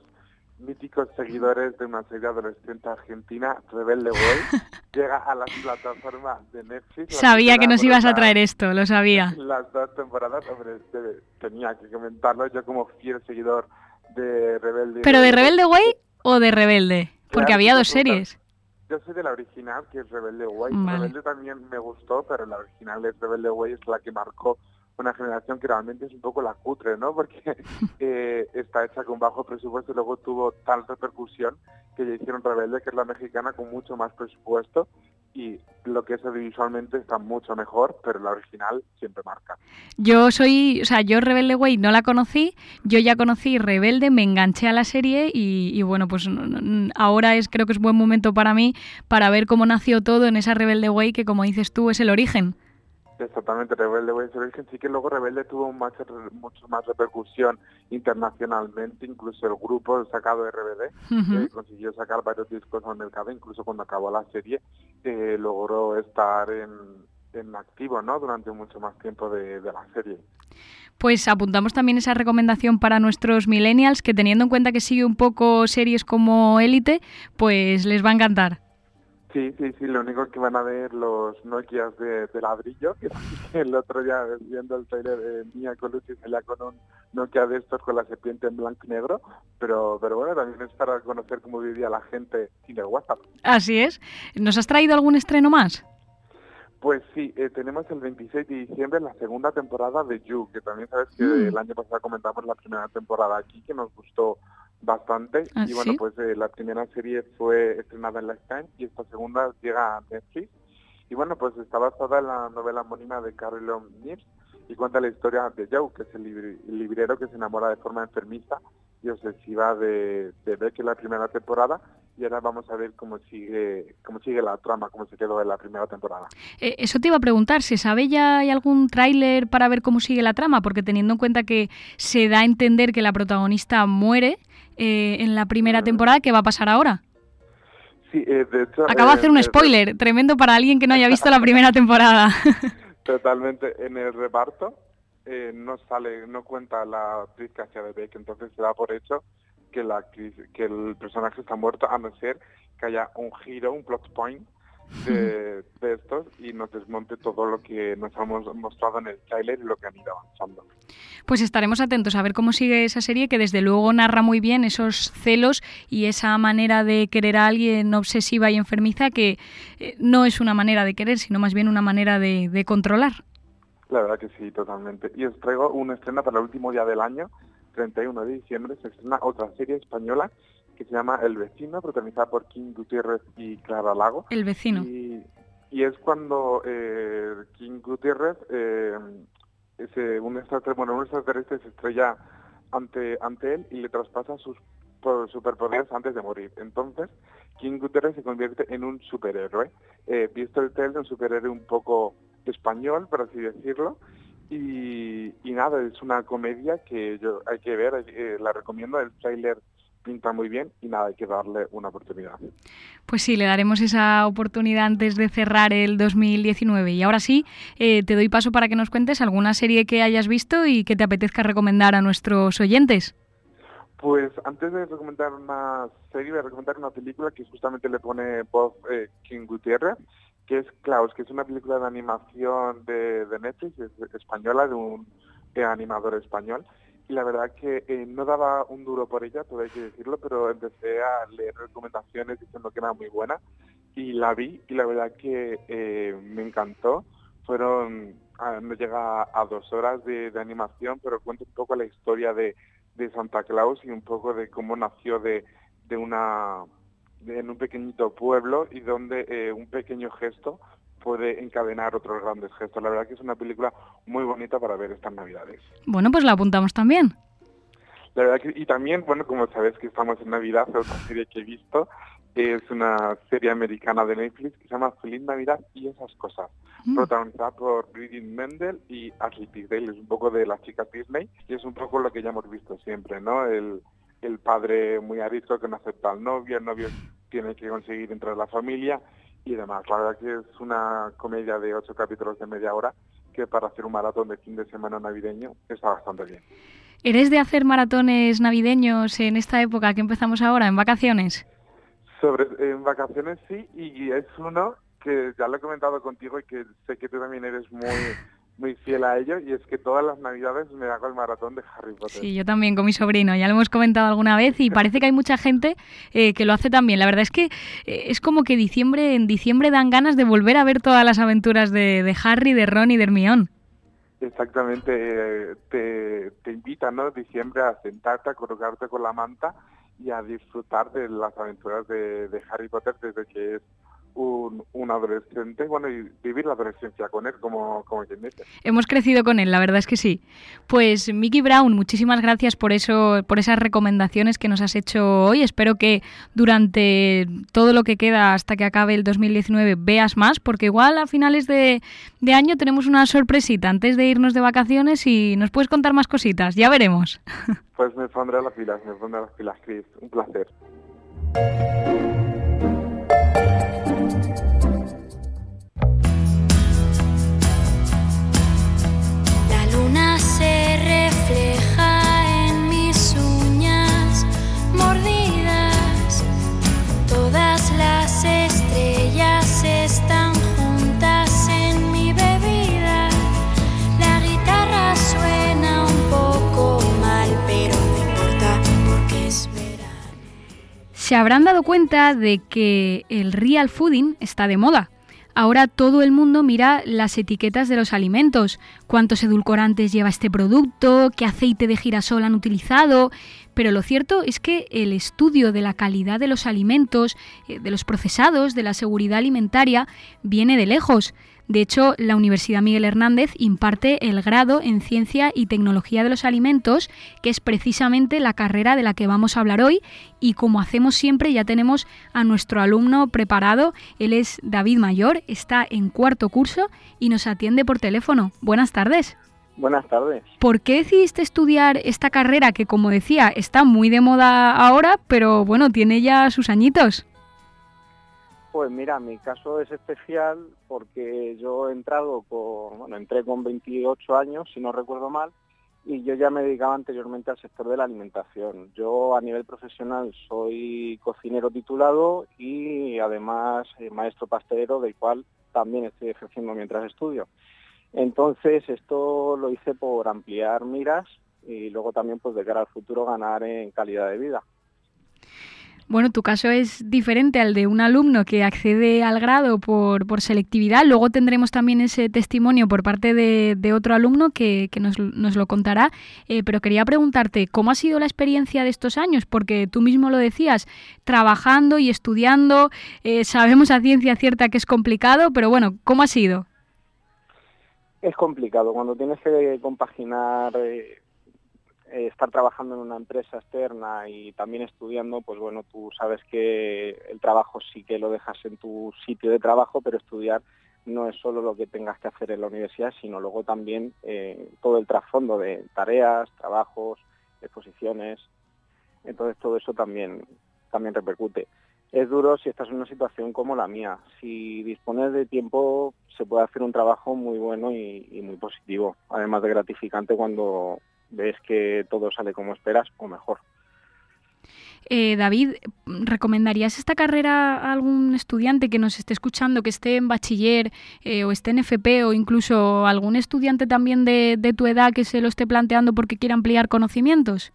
Speaker 9: míticos seguidores de una serie adolescente argentina, Rebelde Way, llega a las plataformas de Netflix.
Speaker 3: Sabía que nos ibas a traer esto, lo sabía.
Speaker 9: Las dos temporadas, hombre, este, tenía que comentarlo, yo como fiel seguidor de Rebelde
Speaker 3: ¿Pero de Rebelde Way o de Rebelde? Porque había dos series.
Speaker 9: Yo soy de la original, que es Rebelde Way. Rebelde también me gustó, pero la original es Rebelde Way, es la que marcó una generación que realmente es un poco la cutre, ¿no? Porque eh, está hecha con bajo presupuesto y luego tuvo tal repercusión que ya hicieron Rebelde, que es la mexicana, con mucho más presupuesto y lo que es audiovisualmente está mucho mejor, pero la original siempre marca.
Speaker 3: Yo soy, o sea, yo Rebelde Way no la conocí, yo ya conocí Rebelde, me enganché a la serie y, y bueno, pues ahora es creo que es buen momento para mí para ver cómo nació todo en esa Rebelde Way que como dices tú es el origen.
Speaker 9: Exactamente, Rebelde Way Virgen sí que luego Rebelde tuvo mucho, mucho más repercusión internacionalmente, incluso el grupo sacado de RBD eh, consiguió sacar varios discos al mercado, incluso cuando acabó la serie eh, logró estar en, en activo, ¿no? Durante mucho más tiempo de, de la serie.
Speaker 3: Pues apuntamos también esa recomendación para nuestros millennials, que teniendo en cuenta que sigue un poco series como Élite, pues les va a encantar.
Speaker 9: Sí, sí, sí, lo único que van a ver los Nokias de, ladrillo, que el otro día viendo el trailer de Mia Colucci salía con un Nokia de estos con la serpiente en blanco y negro, pero, pero bueno, también es para conocer cómo vivía la gente sin el WhatsApp.
Speaker 3: Así es. ¿Nos has traído algún estreno más?
Speaker 9: Pues sí, eh, tenemos el 26 de diciembre la segunda temporada de You, que también sabes que mm. el año pasado comentamos la primera temporada aquí, que nos gustó bastante.
Speaker 3: ¿Ah,
Speaker 9: y bueno, pues eh, la primera serie fue estrenada en Sky y esta segunda llega a Netflix. Y bueno, pues está basada en la novela homónima de Carolyn Nips y cuenta la historia de Joe, que es el, librero que se enamora de forma enfermiza y obsesiva de, de Beck en la primera temporada y ahora vamos a ver cómo sigue cómo sigue la trama, cómo se quedó en la primera temporada.
Speaker 3: Eh, eso te iba a preguntar, ¿se sabe ya hay algún tráiler para ver cómo sigue la trama? Porque teniendo en cuenta que se da a entender que la protagonista muere, eh, en la primera temporada, ¿qué va a pasar ahora?
Speaker 9: Sí, eh, de hecho...
Speaker 3: Acabo de hacer un spoiler, tremendo para alguien que no haya visto la primera temporada.
Speaker 9: Totalmente. En el reparto eh, no sale, no cuenta la actriz que hacía de Beck, entonces se da por hecho que la actriz, que el personaje está muerto, a no ser que haya un giro, un plot point de, estos y nos desmonte todo lo que nos hemos mostrado en el trailer y lo que han ido avanzando.
Speaker 3: Pues estaremos atentos a ver cómo sigue esa serie que desde luego narra muy bien esos celos y esa manera de querer a alguien obsesiva y enfermiza que eh, no es una manera de querer, sino más bien una manera de, de controlar.
Speaker 9: La verdad que sí, totalmente. Y os traigo una escena para el último día del año, 31 de diciembre, se estrena otra serie española que se llama El vecino, protagonizada por King Gutiérrez y Clara Lago.
Speaker 3: El vecino.
Speaker 9: Y, es cuando eh, King Gutiérrez, eh, ese, un, extraterrestre, bueno, un extraterrestre se estrella ante, ante él y le traspasa sus superpoderes antes de morir. Entonces, King Gutiérrez se convierte en un superhéroe. Eh, visto el trailer, un superhéroe un poco español, por así decirlo. Y, y nada, es una comedia que yo hay que ver, eh, la recomiendo. El trailer pinta muy bien y nada, hay que darle una oportunidad.
Speaker 3: Pues sí, le daremos esa oportunidad antes de cerrar el 2019. Y ahora sí, eh, te doy paso para que nos cuentes alguna serie que hayas visto y que te apetezca recomendar a nuestros oyentes.
Speaker 9: Pues antes de recomendar una serie, voy a recomendar una película que justamente le pone voz eh, King Gutiérrez, que es Klaus, que es una película de animación de, Netflix, española, de un eh, animador español y la verdad que eh, no daba un duro por ella, todo hay que decirlo, pero empecé a leer recomendaciones diciendo que era muy buena y la vi y la verdad que eh, me encantó. Fueron, no llega a, dos horas de, animación, pero cuento un poco la historia de, de Santa Claus y un poco de cómo nació de, de una en un pequeñito pueblo y donde eh, un pequeño gesto puede encadenar otros grandes gestos. La verdad que es una película muy bonita para ver estas Navidades.
Speaker 3: Bueno, pues la apuntamos también.
Speaker 9: La verdad que, y también, bueno, como sabes que estamos en Navidad, otra serie que he visto es una serie americana de Netflix que se llama Feliz Navidad y esas cosas, mm. protagonizada por Bridget Mendel y Ashley Tisdale, es un poco de las chicas Disney y es un poco lo que ya hemos visto siempre, ¿no? El, el padre muy arisco que no acepta al novio, el novio tiene que conseguir entrar a la familia y demás. La verdad que es una comedia de ocho capítulos de media hora que para hacer un maratón de fin de semana navideño está bastante bien.
Speaker 3: ¿Eres de hacer maratones navideños en esta época que empezamos ahora, en vacaciones?
Speaker 9: Sobre, en vacaciones sí, y es uno que ya lo he comentado contigo y que sé que tú también eres muy muy fiel a ello y es que todas las navidades me hago el maratón de Harry Potter.
Speaker 3: Sí, yo también con mi sobrino, ya lo hemos comentado alguna vez y parece que hay mucha gente eh, que lo hace también. La verdad es que eh, es como que diciembre en diciembre dan ganas de volver a ver todas las aventuras de, Harry, de Ron y de Hermione.
Speaker 9: Exactamente, eh, te, te invita, ¿no? Diciembre a sentarte, a colocarte con la manta y a disfrutar de las aventuras de, de Harry Potter desde que es un, adolescente, bueno, y vivir la adolescencia con él, como, como quien dice.
Speaker 3: Hemos crecido con él, la verdad es que sí. Pues Mickey Brown, muchísimas gracias por eso, por esas recomendaciones que nos has hecho hoy. Espero que durante todo lo que queda hasta que acabe el 2019 veas más, porque igual a finales de, de año tenemos una sorpresita antes de irnos de vacaciones y nos puedes contar más cositas, ya veremos.
Speaker 9: Pues me pondré las pilas, me pondré las pilas, Chris. Un placer.
Speaker 3: Se habrán dado cuenta de que el real fooding está de moda. Ahora todo el mundo mira las etiquetas de los alimentos, cuántos edulcorantes lleva este producto, qué aceite de girasol han utilizado, pero lo cierto es que el estudio de la calidad de los alimentos, eh, de los procesados, de la seguridad alimentaria, viene de lejos. De hecho, la Universidad Miguel Hernández imparte el grado en Ciencia y Tecnología de los Alimentos, que es precisamente la carrera de la que vamos a hablar hoy. Y como hacemos siempre, ya tenemos a nuestro alumno preparado. Él es David Mayor, está en cuarto curso y nos atiende por teléfono. Buenas tardes.
Speaker 10: Buenas tardes.
Speaker 3: ¿Por qué decidiste estudiar esta carrera que, como decía, está muy de moda ahora, pero bueno, tiene ya sus añitos?
Speaker 10: Pues mira, mi caso es especial porque yo he entrado con, bueno, entré con 28 años, si no recuerdo mal, y yo ya me dedicaba anteriormente al sector de la alimentación. Yo a nivel profesional soy cocinero titulado y además eh, maestro pastelero, del cual también estoy ejerciendo mientras estudio. Entonces esto lo hice por ampliar miras y luego también pues de cara al futuro ganar en calidad de vida.
Speaker 3: Bueno, tu caso es diferente al de un alumno que accede al grado por, por selectividad. Luego tendremos también ese testimonio por parte de, otro alumno que, nos, lo contará. Eh, pero quería preguntarte, ¿cómo ha sido la experiencia de estos años? Porque tú mismo lo decías, trabajando y estudiando, eh, sabemos a ciencia cierta que es complicado, pero bueno, ¿cómo ha sido?
Speaker 10: Es complicado. Cuando tienes que compaginar... Eh, eh, estar trabajando en una empresa externa y también estudiando, pues bueno, tú sabes que el trabajo sí que lo dejas en tu sitio de trabajo, pero estudiar no es solo lo que tengas que hacer en la universidad, sino luego también eh, todo el trasfondo de tareas, trabajos, exposiciones. Entonces todo eso también, también repercute. Es duro si estás en una situación como la mía. Si dispones de tiempo, se puede hacer un trabajo muy bueno y, y muy positivo, además de gratificante cuando ves que todo sale como esperas o mejor.
Speaker 3: Eh, David, ¿recomendarías esta carrera a algún estudiante que nos esté escuchando, que esté en bachiller eh, o esté en FP o incluso algún estudiante también de, tu edad que se lo esté planteando porque quiera ampliar conocimientos?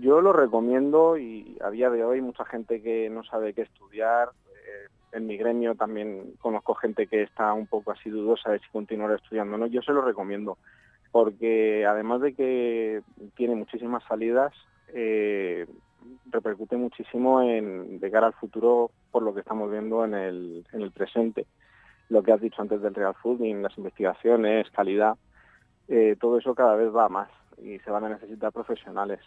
Speaker 10: Yo lo recomiendo y a día de hoy mucha gente que no sabe qué estudiar. Eh, en mi gremio también conozco gente que está un poco así dudosa de si continuar estudiando no. Yo se lo recomiendo porque además de que tiene muchísimas salidas, eh, repercute muchísimo en, de cara al futuro por lo que estamos viendo en el, en el presente. Lo que has dicho antes del real fooding, las investigaciones, calidad, eh, todo eso cada vez va más y se van a necesitar profesionales.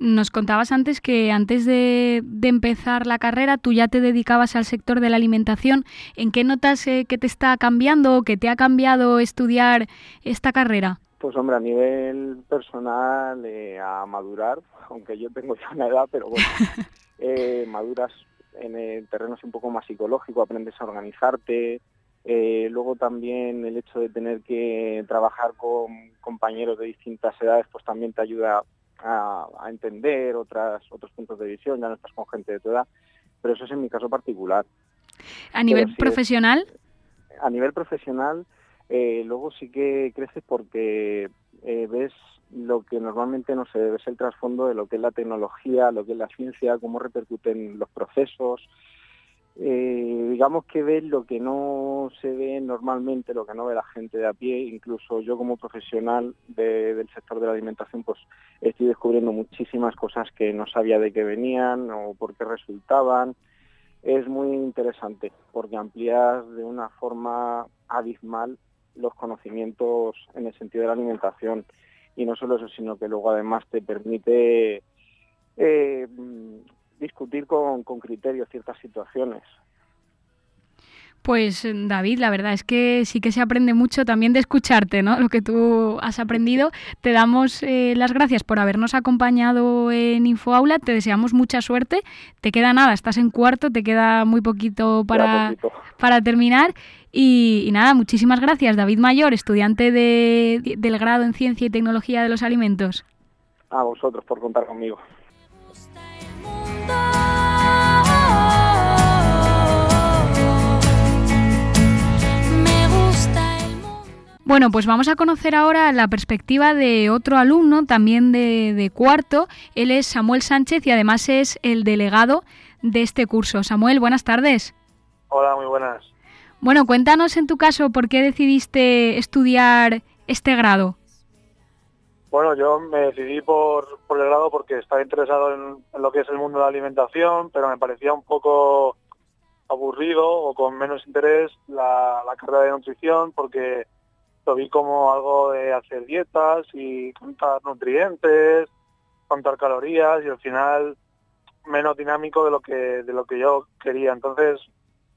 Speaker 3: Nos contabas antes que antes de, empezar la carrera tú ya te dedicabas al sector de la alimentación. ¿En qué notas eh, que te está cambiando o que te ha cambiado estudiar esta carrera?
Speaker 10: Pues hombre, a nivel personal, eh, a madurar, aunque yo tengo ya una edad, pero bueno, eh, maduras en el terreno un poco más psicológico, aprendes a organizarte, luego también el hecho de tener que trabajar con compañeros de distintas edades, pues también te ayuda a, entender otras, otros puntos de visión, ya no estás con gente de tu edad, pero eso es en mi caso particular.
Speaker 3: ¿A nivel profesional?
Speaker 10: a nivel profesional, eh, luego sí que creces porque eh, ves lo que normalmente no se ve, ves el trasfondo de lo que es la tecnología, lo que es la ciencia, cómo repercuten los procesos, eh, digamos que ves lo que no se ve normalmente, lo que no ve la gente de a pie, incluso yo como profesional del sector de la alimentación, pues estoy descubriendo muchísimas cosas que no sabía de qué venían o por qué resultaban. Es muy interesante porque amplías de una forma abismal los conocimientos en el sentido de la alimentación y no solo eso, sino que luego además te permite eh, discutir con, con criterios ciertas situaciones.
Speaker 3: Pues David, la verdad es que sí que se aprende mucho también de escucharte, ¿no? Lo que tú has aprendido. Te damos eh, las gracias por habernos acompañado en InfoAula. Te deseamos mucha suerte. Te queda nada, estás en cuarto, te queda muy poquito para, para terminar. Y, nada, muchísimas gracias, David Mayor, estudiante de, del grado en Ciencia y Tecnología de los Alimentos.
Speaker 10: A vosotros por contar conmigo.
Speaker 3: Bueno, pues vamos a conocer ahora la perspectiva de otro alumno, también de, de cuarto. Él es Samuel Sánchez y además es el delegado de este curso. Samuel, buenas tardes.
Speaker 11: Hola, muy buenas.
Speaker 3: Bueno, cuéntanos en tu caso por qué decidiste estudiar este grado.
Speaker 11: Bueno, yo me decidí por, por el grado porque estaba interesado en, lo que es el mundo de la alimentación, pero me parecía un poco aburrido o con menos interés la, carrera de nutrición porque lo vi como algo de hacer dietas y contar nutrientes, contar calorías y al final menos dinámico de lo que de lo que yo quería. Entonces,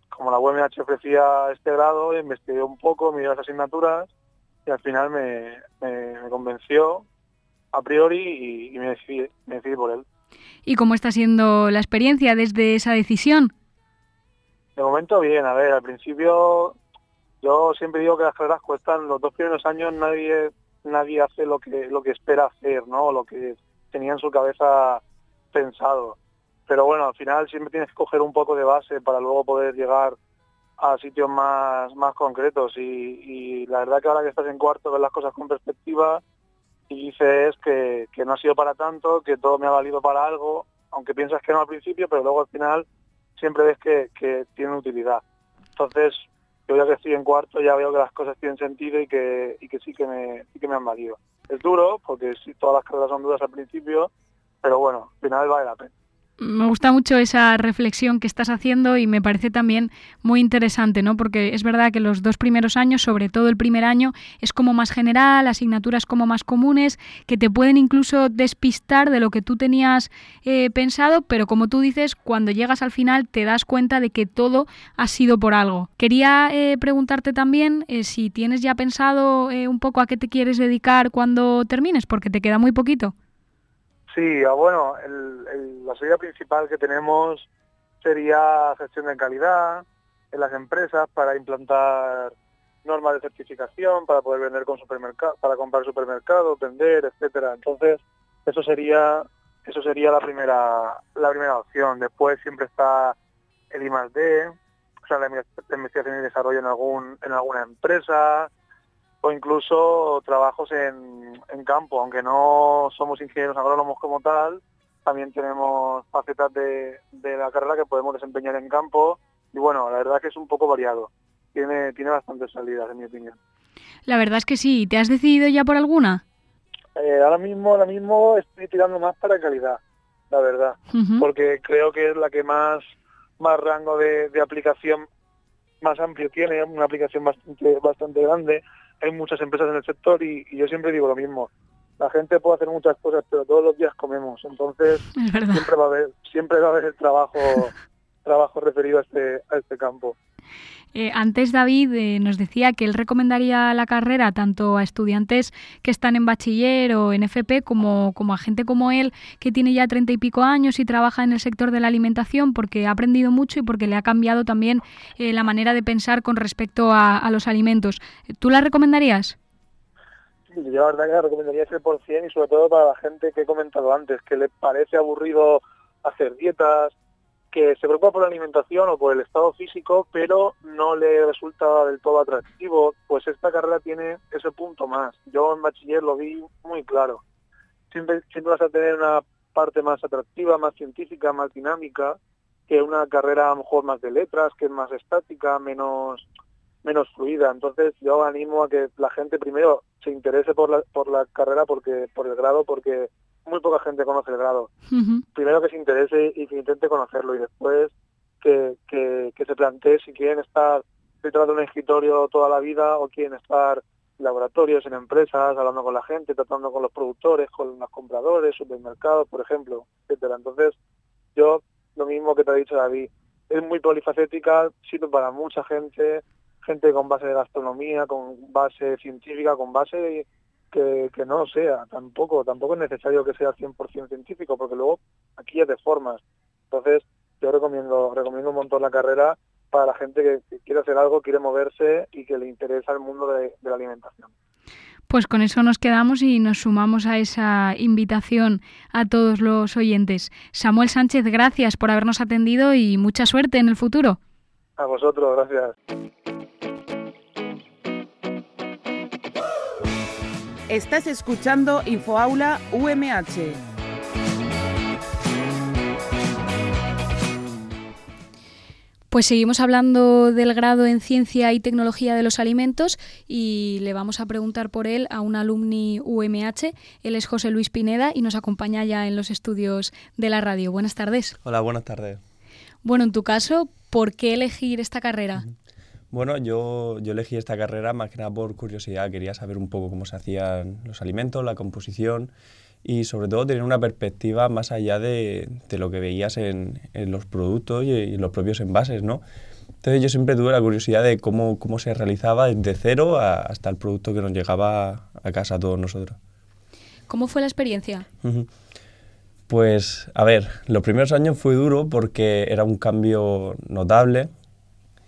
Speaker 11: como la UMH ofrecía este grado, investigué un poco, miré las asignaturas y al final me, me, convenció a priori y, me, decidí, me decidí por él.
Speaker 3: ¿Y cómo está siendo la experiencia desde esa decisión?
Speaker 11: De momento bien, a ver, al principio yo siempre digo que las carreras cuestan, los dos primeros años nadie nadie hace lo que lo que espera hacer, ¿no? Lo que tenía en su cabeza pensado. Pero bueno, al final siempre tienes que coger un poco de base para luego poder llegar a sitios más, más concretos y, la verdad que ahora que estás en cuarto ves las cosas con perspectiva y dices que, que no ha sido para tanto, que todo me ha valido para algo, aunque piensas que no al principio, pero luego al final siempre ves que, que tiene utilidad. Entonces, yo ya que estoy en cuarto ya veo que las cosas tienen sentido y que, y que sí que me, sí que me han valido. Es duro, porque sí, todas las carreras son duras al principio, pero bueno, al final vale la pena
Speaker 3: me gusta mucho esa reflexión que estás haciendo y me parece también muy interesante, ¿no? Porque es verdad que los dos primeros años, sobre todo el primer año, es como más general, asignaturas como más comunes, que te pueden incluso despistar de lo que tú tenías eh, pensado, pero como tú dices, cuando llegas al final te das cuenta de que todo ha sido por algo. Quería eh, preguntarte también eh, si tienes ya pensado un poco a qué te quieres dedicar cuando termines, porque te queda muy poquito.
Speaker 11: Sí, ah, bueno, la salida principal que tenemos sería gestión de calidad en las empresas para implantar normas de certificación para poder vender con supermercado, para comprar supermercados, vender, etcétera. Entonces, eso sería eso sería la primera la primera opción. Después siempre está el I+D, o sea, la investigación y desarrollo en algún en alguna empresa, o incluso trabajos en, en campo, aunque no somos ingenieros agrónomos como tal, también tenemos facetas de, de, la carrera que podemos desempeñar en campo y bueno, la verdad que es un poco variado, tiene, tiene bastantes salidas en mi opinión.
Speaker 3: La verdad es que sí, ¿te has decidido ya por alguna?
Speaker 11: Eh, ahora mismo, ahora mismo estoy tirando más para calidad, la verdad, porque creo que es la que más, más rango de, de aplicación más amplio tiene, una aplicación bastante, bastante grande hay muchas empresas en el sector y, yo siempre digo lo mismo. La gente puede hacer muchas cosas, pero todos los días comemos. Entonces siempre va a haber siempre va a haber trabajo trabajo referido a este a este campo.
Speaker 3: Eh, antes David eh, nos decía que él recomendaría la carrera tanto a estudiantes que están en bachiller o en FP como, como a gente como él que tiene ya treinta y pico años y trabaja en el sector de la alimentación porque ha aprendido mucho y porque le ha cambiado también eh, la manera de pensar con respecto a, los alimentos. ¿Tú la recomendarías?
Speaker 11: Yo la verdad que la recomendaría 100% y sobre todo para la gente que he comentado antes, que le parece aburrido hacer dietas, que se preocupa por la alimentación o por el estado físico, pero no le resulta del todo atractivo, pues esta carrera tiene ese punto más. Yo en bachiller lo vi muy claro. Siempre, siempre vas a tener una parte más atractiva, más científica, más dinámica, que una carrera a lo mejor más de letras, que es más estática, menos menos fluida. Entonces yo animo a que la gente primero se interese por la, por la carrera porque por el grado porque muy poca gente conoce el grado. Primero que se interese y que intente conocerlo y después que, que, se plantee si quieren estar detrás de un escritorio toda la vida o quieren estar en laboratorios, en empresas, hablando con la gente, tratando con los productores, con los compradores, supermercados, por ejemplo, etcétera. Entonces, yo, lo mismo que te ha dicho David, es muy polifacética, sirve para mucha gente, gente con base de gastronomía, con base científica, con base de que, que no sea, tampoco, tampoco es necesario que sea 100% científico, porque luego aquí ya te formas. Entonces, yo recomiendo, recomiendo un montón la carrera para la gente que, quiere hacer algo, quiere moverse y que le interesa el mundo de, de la alimentación.
Speaker 3: Pues con eso nos quedamos y nos sumamos a esa invitación a todos los oyentes. Samuel Sánchez, gracias por habernos atendido y mucha suerte en el futuro.
Speaker 11: A vosotros, gracias.
Speaker 12: Estás escuchando Infoaula UMH.
Speaker 3: Pues seguimos hablando del grado en Ciencia y Tecnología de los Alimentos y le vamos a preguntar por él a un alumni UMH. Él es José Luis Pineda y nos acompaña ya en los estudios de la radio. Buenas tardes.
Speaker 13: Hola, buenas tardes.
Speaker 3: Bueno, en tu caso, ¿por qué elegir esta carrera?
Speaker 13: Bueno, yo, yo elegí esta carrera más que nada por curiosidad. Quería saber un poco cómo se hacían los alimentos, la composición y sobre todo tener una perspectiva más allá de, de lo que veías en, en los productos y, en los propios envases, ¿no? Entonces yo siempre tuve la curiosidad de cómo, cómo se realizaba desde cero hasta el producto que nos llegaba a casa a todos nosotros.
Speaker 3: ¿Cómo fue la experiencia?
Speaker 13: Pues, a ver, los primeros años fue duro porque era un cambio notable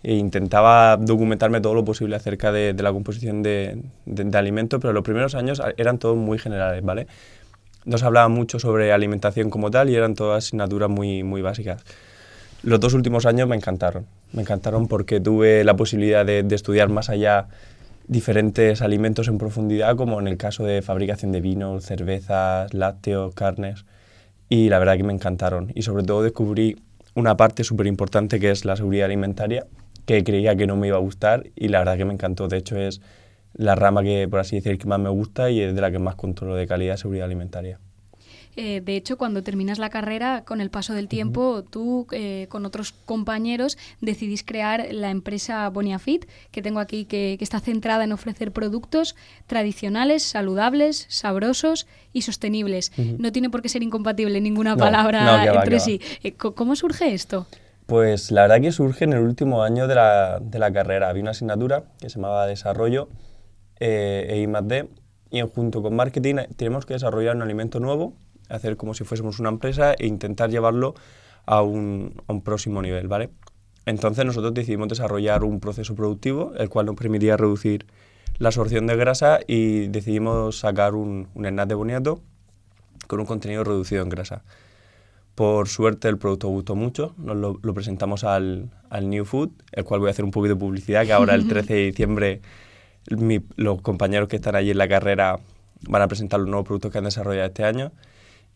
Speaker 13: e intentaba documentarme todo lo posible acerca de, de la composición de, de, de, alimentos, pero los primeros años eran todos muy generales, ¿vale? No se hablaba mucho sobre alimentación como tal y eran todas asignaturas muy, muy básicas. Los dos últimos años me encantaron, me encantaron porque tuve la posibilidad de, de estudiar más allá diferentes alimentos en profundidad, como en el caso de fabricación de vinos, cervezas, lácteos, carnes, y la verdad que me encantaron. Y sobre todo descubrí una parte súper importante que es la seguridad alimentaria, que creía que no me iba a gustar y la verdad que me encantó. De hecho, es la rama que, por así decir, que más me gusta y es de la que más controlo de calidad y seguridad alimentaria.
Speaker 3: Eh, de hecho, cuando terminas la carrera, con el paso del tiempo, uh -huh. tú eh, con otros compañeros decidís crear la empresa Boniafit, que tengo aquí, que, que, está centrada en ofrecer productos tradicionales, saludables, sabrosos y sostenibles. Uh -huh. No tiene por qué ser incompatible ninguna no, palabra no, va, entre sí. Eh, ¿Cómo surge esto?
Speaker 13: Pues la verdad que surge en el último año de la, de la carrera. Había una asignatura que se llamaba Desarrollo eh, e I+D y junto con marketing tenemos que desarrollar un alimento nuevo, hacer como si fuésemos una empresa e intentar llevarlo a un, a un próximo nivel, ¿vale? Entonces nosotros decidimos desarrollar un proceso productivo, el cual nos permitía reducir la absorción de grasa y decidimos sacar un, un snack de boniato con un contenido reducido en grasa. Por suerte el producto gustó mucho, nos lo, lo presentamos al, al, New Food, el cual voy a hacer un poquito de publicidad, que ahora el 13 de diciembre mi, los compañeros que están allí en la carrera van a presentar los nuevos productos que han desarrollado este año.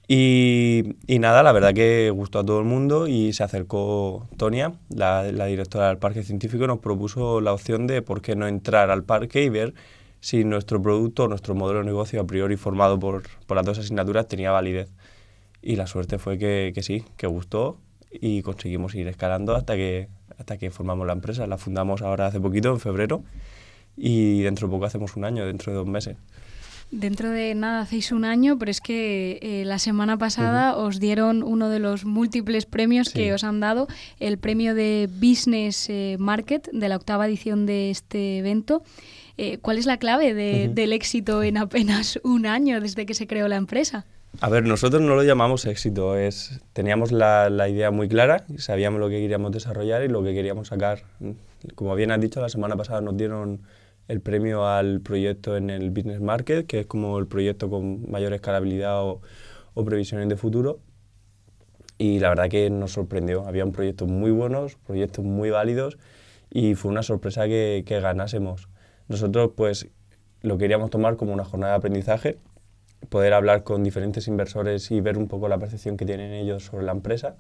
Speaker 13: Y, y, nada, la verdad que gustó a todo el mundo y se acercó Tonia, la, la, directora del parque científico, nos propuso la opción de por qué no entrar al parque y ver si nuestro producto, nuestro modelo de negocio a priori formado por, por las dos asignaturas tenía validez y la suerte fue que, que, sí, que gustó y conseguimos ir escalando hasta que, hasta que formamos la empresa. La fundamos ahora hace poquito, en febrero, y dentro de poco hacemos un año, dentro de dos meses.
Speaker 3: Dentro de nada hacéis un año, pero es que eh, la semana pasada uh -huh. os dieron uno de los múltiples premios sí. que os han dado, el premio de Business eh, Market de la octava edición de este evento. Eh, ¿Cuál es la clave de, uh -huh. del éxito en apenas un año desde que se creó la empresa?
Speaker 13: A ver, nosotros no lo llamamos éxito, teníamos la, idea muy clara, sabíamos lo que queríamos desarrollar y lo que queríamos sacar. Como bien has dicho, la semana pasada nos dieron el premio al proyecto en el Business Market, que es como el proyecto con mayor escalabilidad o, previsiones de futuro. Y la verdad que nos sorprendió, habían proyectos muy buenos, proyectos muy válidos y fue una sorpresa que ganásemos. Nosotros pues lo queríamos tomar como una jornada de aprendizaje poder hablar con diferentes inversores y ver un poco la percepción que tienen ellos sobre la empresa.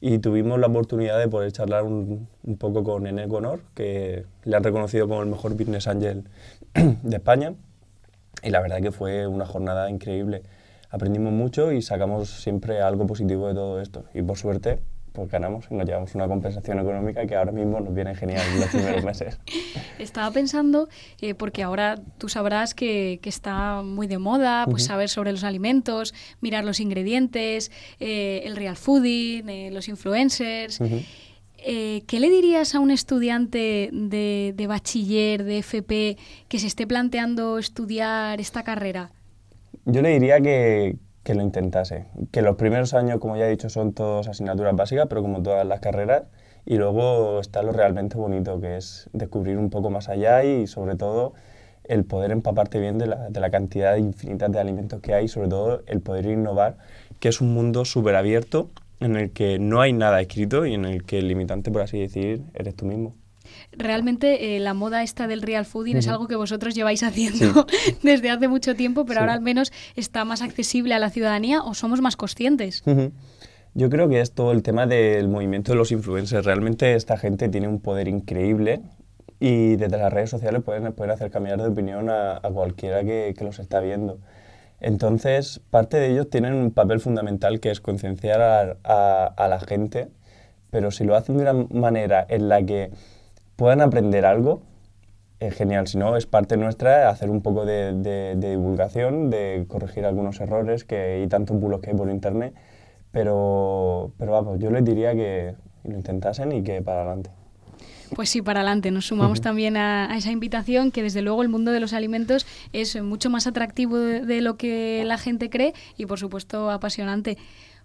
Speaker 13: Y tuvimos la oportunidad de poder charlar un, un poco con Enel Gonor, que le han reconocido como el mejor business angel de España. Y la verdad que fue una jornada increíble. Aprendimos mucho y sacamos siempre algo positivo de todo esto. Y por suerte, pues ganamos y nos llevamos una compensación económica que ahora mismo nos viene genial en los primeros meses.
Speaker 3: Estaba pensando, eh, porque ahora tú sabrás que, que, está muy de moda, pues uh -huh. saber sobre los alimentos, mirar los ingredientes, eh, el real fooding, eh, los influencers. Uh -huh. ¿Qué le dirías a un estudiante de, de bachiller, de FP, que se esté planteando estudiar esta carrera?
Speaker 13: Yo le diría que, que lo intentase. Que los primeros años, como ya he dicho, son todas asignaturas básicas, pero como todas las carreras, y luego está lo realmente bonito, que es descubrir un poco más allá y sobre todo el poder empaparte bien de la, de la cantidad infinita de alimentos que hay sobre todo el poder innovar, que es un mundo súper abierto en el que no hay nada escrito y en el que el limitante, por así decir, eres tú mismo.
Speaker 3: Realmente eh, la moda esta del real fooding es algo que vosotros lleváis haciendo desde hace mucho tiempo, pero ahora al menos está más accesible a la ciudadanía o somos más conscientes.
Speaker 13: Yo creo que es todo el tema del movimiento de los influencers. Realmente esta gente tiene un poder increíble y desde las redes sociales pueden, pueden hacer cambiar de opinión a, cualquiera que, que, los está viendo. Entonces, parte de ellos tienen un papel fundamental que es concienciar a, a, a la gente, pero si lo hacen de una manera en la que puedan aprender algo, es genial. Si no, es parte nuestra hacer un poco de, de, de divulgación, de corregir algunos errores que hay tantos bulos que hay por internet pero, pero vamos, yo les diría que lo intentasen y que para adelante.
Speaker 3: Pues sí, para adelante. Nos sumamos también a, esa invitación que desde luego el mundo de los alimentos es mucho más atractivo de, lo que la gente cree y por supuesto apasionante.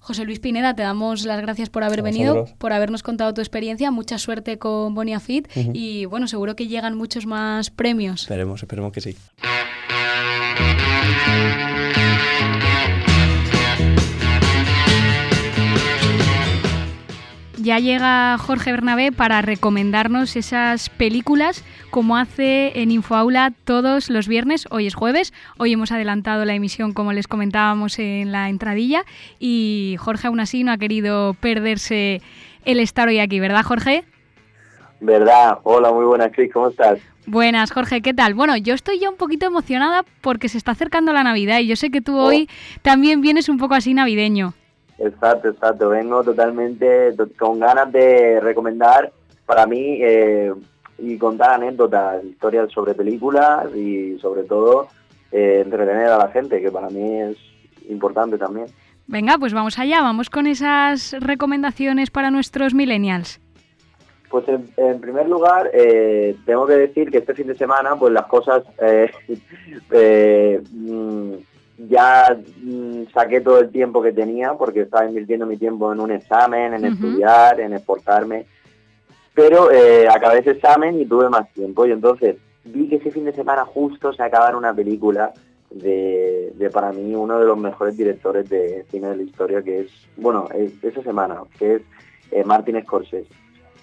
Speaker 3: José Luis Pineda, te damos las gracias por haber venido, por habernos contado tu experiencia. Mucha suerte con Boniafit y bueno, seguro que llegan muchos más premios.
Speaker 13: Esperemos, esperemos que sí.
Speaker 3: Ya llega Jorge Bernabé para recomendarnos esas películas como hace en Infoaula todos los viernes. Hoy es jueves, hoy hemos adelantado la emisión como les comentábamos en la entradilla y Jorge aún así no ha querido perderse el estar hoy aquí, ¿verdad Jorge?
Speaker 4: ¿Verdad? Hola, muy buenas, Cris, ¿cómo estás?
Speaker 3: Buenas, Jorge, ¿qué tal? Bueno, yo estoy ya un poquito emocionada porque se está acercando la Navidad y yo sé que tú oh. hoy también vienes un poco así navideño.
Speaker 4: Exacto, exacto. Vengo totalmente con ganas de recomendar para mí eh, y contar anécdotas, historias sobre películas y sobre todo eh, entretener a la gente, que para mí es importante también.
Speaker 3: Venga, pues vamos allá, vamos con esas recomendaciones para nuestros millennials.
Speaker 4: Pues en, primer lugar, eh, tengo que decir que este fin de semana, pues las cosas mm, ya mm, saqué todo el tiempo que tenía porque estaba invirtiendo mi tiempo en un examen, en estudiar, en exportarme. Pero eh, acabé ese examen y tuve más tiempo y entonces vi que ese fin de semana justo se acababa una película de, para mí uno de los mejores directores de cine de la historia que es, bueno, esa semana, que es eh, Martin Scorsese,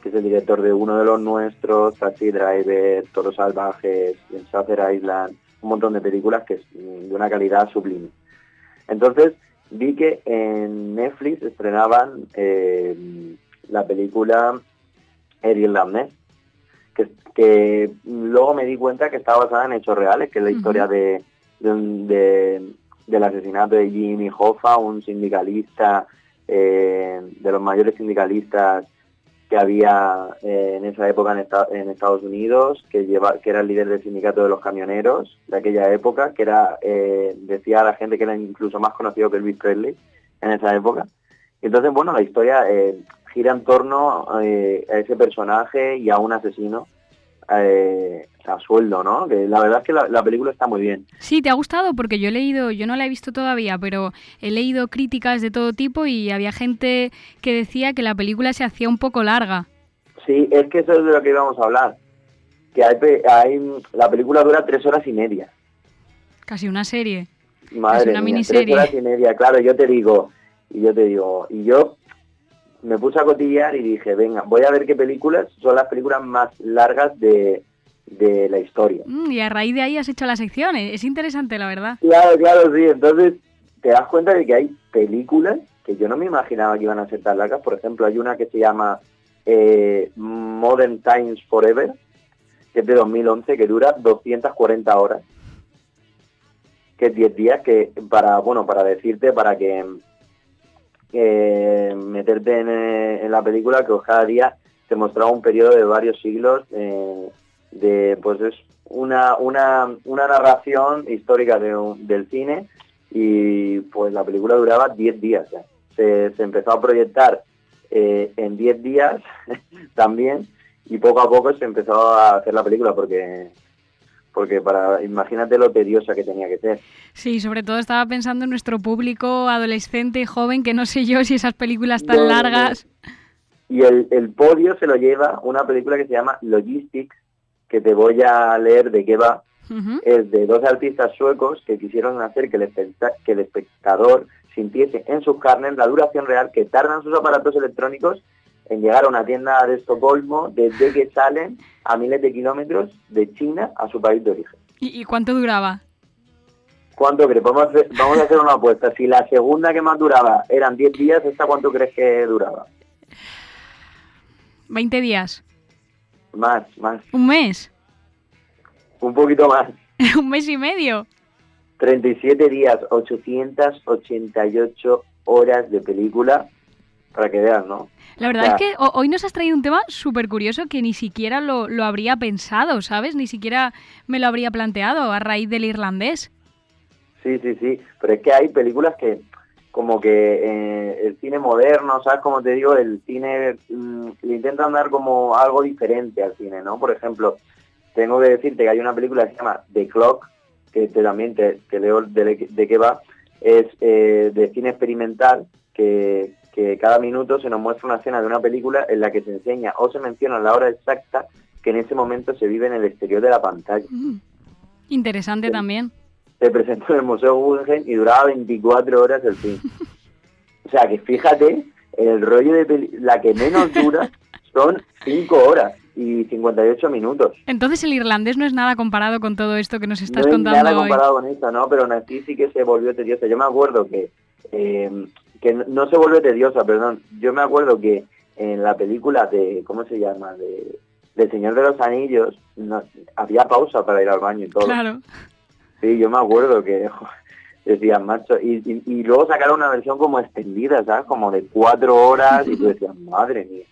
Speaker 4: que es el director de uno de los nuestros, Taxi Driver, Toros Salvajes, Shutter Island, un montón de películas que es de una calidad sublime. Entonces vi que en Netflix estrenaban eh, la película El Irlandés, que, que luego me di cuenta que estaba basada en hechos reales, que es la historia de, del asesinato de Jimmy Hoffa, un sindicalista, eh, de los mayores sindicalistas que había eh, en esa época en, Estados Unidos, que, lleva, que era el líder del sindicato de los camioneros de aquella época, que era eh, decía a la gente que era incluso más conocido que Elvis Presley en esa época. entonces, bueno, la historia eh, gira en torno a ese personaje y a un asesino a sueldo, ¿no? Que la verdad es que la, película está muy bien.
Speaker 3: Sí, ¿te ha gustado? Porque yo he leído, yo no la he visto todavía, pero he leído críticas de todo tipo y había gente que decía que la película se hacía un poco larga.
Speaker 4: Sí, es que eso es de lo que íbamos a hablar. Que hay, la película dura tres horas y media.
Speaker 3: Casi una serie.
Speaker 4: Madre una miniserie. tres horas y media, claro, yo te digo, y yo te digo, y yo me puse a cotillar y dije, venga, voy a ver qué películas son las películas más largas de, de la historia.
Speaker 3: Mm, y a raíz de ahí has hecho la sección, eh, es interesante la verdad.
Speaker 4: Claro, claro, sí, entonces te das cuenta de que hay películas que yo no me imaginaba que iban a ser tan largas, por ejemplo, hay una que se llama eh, Modern Times Forever, que es de 2011, que dura 240 horas, que es 10 días, que para, bueno, para decirte, para que meterte en, la película, que cada día te mostraba un periodo de varios siglos eh, de pues es una, una, una narración histórica de del cine y pues la película duraba 10 días Se, se, empezó a proyectar eh, en 10 días también y poco a poco se empezó a hacer la película porque porque para imagínate lo tediosa que tenía que ser.
Speaker 3: Sí, sobre todo estaba pensando en nuestro público adolescente y joven que no sé yo si esas películas tan largas.
Speaker 4: Y el, el podio se lo lleva una película que se llama Logistics, que te voy a leer de qué va, es de dos artistas suecos que quisieron hacer que el, que el espectador sintiese en sus carnes la duración real que tardan sus aparatos electrónicos en llegar a una tienda de Estocolmo desde que salen a miles de kilómetros de China a su país de origen.
Speaker 3: ¿Y, cuánto duraba?
Speaker 4: ¿Cuánto crees? Vamos a, hacer, vamos a hacer una apuesta. Si la segunda que más duraba eran 10 días, ¿esta cuánto crees que duraba?
Speaker 3: 20 días.
Speaker 4: Más, más.
Speaker 3: ¿Un mes?
Speaker 4: Un poquito más.
Speaker 3: ¿Un mes y medio?
Speaker 4: 37 días, 888 horas de película, para que vean, ¿no?
Speaker 3: La verdad es que hoy nos has traído un tema súper curioso que ni siquiera lo, lo, habría pensado, ¿sabes? Ni siquiera me lo habría planteado a raíz del irlandés.
Speaker 4: Sí, sí, sí, pero es que hay películas que como que eh, el cine moderno, ¿sabes? Como te digo, el cine mm, le intentan dar como algo diferente al cine, ¿no? Por ejemplo, tengo que decirte que hay una película que se llama The Clock, que también te, leo de, de, qué va, es eh, de cine experimental, que, que cada minuto se nos muestra una escena de una película en la que se enseña o se menciona la hora exacta que en ese momento se vive en el exterior de la pantalla. Mm.
Speaker 3: Interesante también.
Speaker 4: Se presentó en el Museo Guggenheim y duraba 24 horas el film. o sea que fíjate, el rollo de la que menos dura son 5 horas y 58 minutos.
Speaker 3: Entonces el irlandés no es nada comparado con todo esto que nos estás
Speaker 4: no
Speaker 3: contando
Speaker 4: es nada comparado con esto, ¿no? Pero aún sí que se volvió tedioso. Yo me acuerdo que eh, que no se vuelve tediosa, perdón. Yo me acuerdo que en la película de, ¿cómo se llama? De, del Señor de los Anillos, no, había pausa para ir al baño y todo.
Speaker 3: Claro.
Speaker 4: Sí, yo me acuerdo que decían, macho, y, y, luego sacaron una versión como extendida, ¿sabes? Como de cuatro horas y tú decías, madre mía.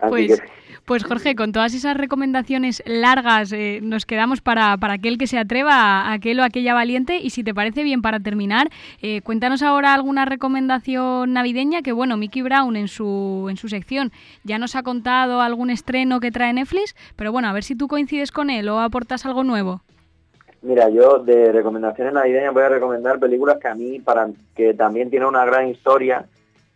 Speaker 3: Así pues... Que, pues Jorge, con todas esas recomendaciones largas eh, nos quedamos para, para, aquel que se atreva, aquel o aquella valiente. Y si te parece bien para terminar, eh, cuéntanos ahora alguna recomendación navideña que, bueno, Mickey Brown en su, en su sección ya nos ha contado algún estreno que trae Netflix, pero bueno, a ver si tú coincides con él o aportas algo nuevo.
Speaker 4: Mira, yo de recomendaciones navideñas voy a recomendar películas que a mí, para que también tienen una gran historia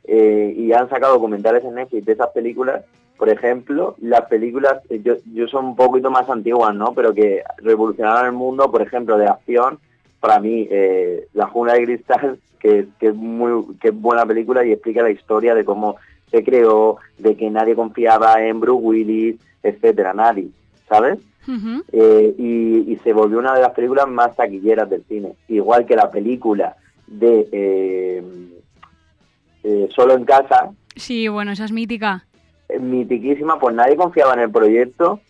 Speaker 4: eh, y han sacado documentales en Netflix de esas películas por ejemplo, las películas, eh, yo, yo son un poquito más antiguas, ¿no? Pero que revolucionaron el mundo, por ejemplo, de acción, para mí, eh, La Jungla de Cristal, que, que, es muy que es buena película y explica la historia de cómo se creó, de que nadie confiaba en Bruce Willis, etcétera, nadie, ¿sabes? Eh, y, y, se volvió una de las películas más taquilleras del cine. Igual que la película de Solo en Casa.
Speaker 3: Sí, bueno, esa es mítica
Speaker 4: mitiquísima, pues nadie confiaba en el proyecto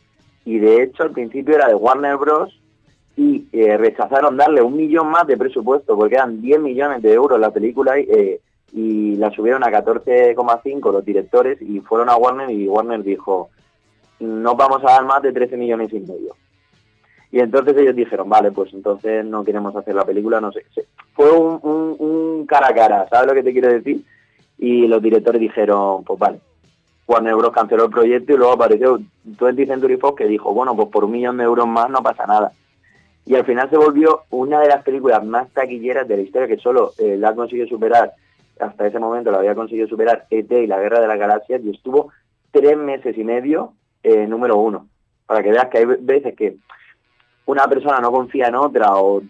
Speaker 4: y de hecho al principio era de Warner Bros. y eh, rechazaron darle un millón más de presupuesto porque eran 10 millones de euros la película eh, y la subieron a 14,5 los directores y fueron a Warner y Warner dijo no vamos a dar más de 13 millones y medio. Y entonces ellos dijeron, vale, pues entonces no queremos hacer la película, no sé. Fue un, un, un cara a cara, ¿sabes lo que te quiero decir? Y los directores dijeron, pues vale, Warner Bros. canceló el proyecto y luego apareció 20 Century Fox que dijo, bueno, pues por un millón de euros más no pasa nada. Y al final se volvió una de las películas más taquilleras de la historia que solo eh, la ha conseguido superar, hasta ese momento la había conseguido superar ET y la Guerra de las Galaxias y estuvo tres meses y medio eh, número uno. Para que veas que hay veces que una persona no confía en otra o,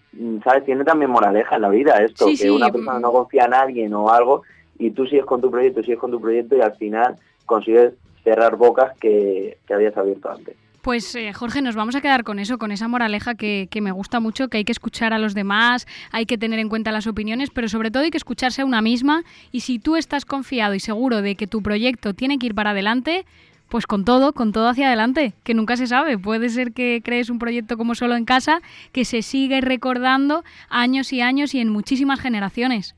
Speaker 4: ¿sabes? Tiene también moraleja en la vida esto, que una persona no confía en alguien o algo y tú sigues con tu proyecto, sigues con tu proyecto y al final consigues cerrar bocas que, habías abierto antes.
Speaker 3: Pues eh, Jorge, nos vamos a quedar con eso, con esa moraleja que, que, me gusta mucho, que hay que escuchar a los demás, hay que tener en cuenta las opiniones, pero sobre todo hay que escucharse a una misma y si tú estás confiado y seguro de que tu proyecto tiene que ir para adelante, pues con todo, con todo hacia adelante, que nunca se sabe. Puede ser que crees un proyecto como solo en casa, que se sigue recordando años y años y en muchísimas generaciones.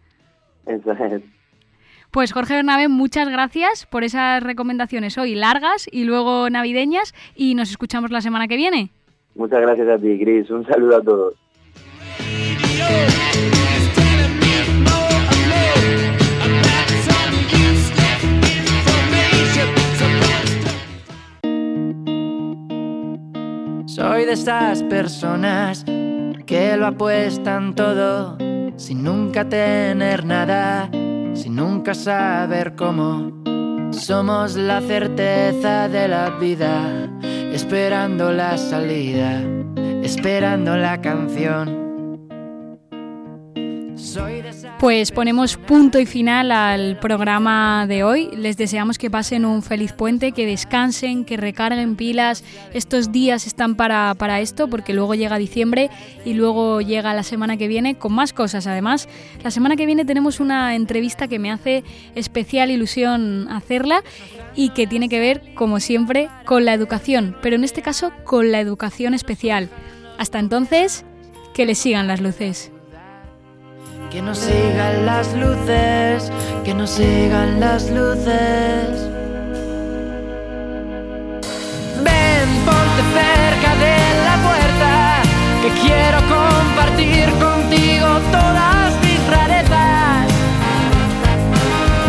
Speaker 4: Eso es.
Speaker 3: Pues Jorge Bernabé, muchas gracias por esas recomendaciones hoy largas y luego navideñas y nos escuchamos la semana que viene.
Speaker 4: Muchas gracias a ti, Cris. Un saludo a todos.
Speaker 14: Soy de estas personas que lo apuestan todo sin nunca tener nada sin nunca saber cómo. Somos la certeza de la vida, esperando la salida, esperando la canción.
Speaker 3: Pues ponemos punto y final al programa de hoy. Les deseamos que pasen un feliz puente, que descansen, que recarguen pilas. Estos días están para, para esto porque luego llega diciembre y luego llega la semana que viene con más cosas. Además, la semana que viene tenemos una entrevista que me hace especial ilusión hacerla y que tiene que ver, como siempre, con la educación, pero en este caso con la educación especial. Hasta entonces, que les sigan las luces.
Speaker 14: Que nos sigan las luces, que nos sigan las luces. Ven, ponte cerca de la puerta, que quiero compartir contigo todas mis rarezas.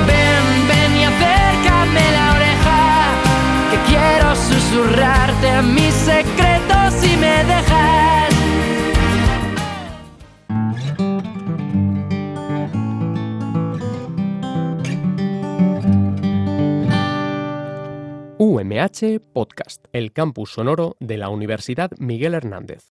Speaker 14: Ven, ven y acércame la oreja, que quiero susurrarte a mis secretos
Speaker 1: UMH Podcast, el campus sonoro de la Universidad Miguel Hernández.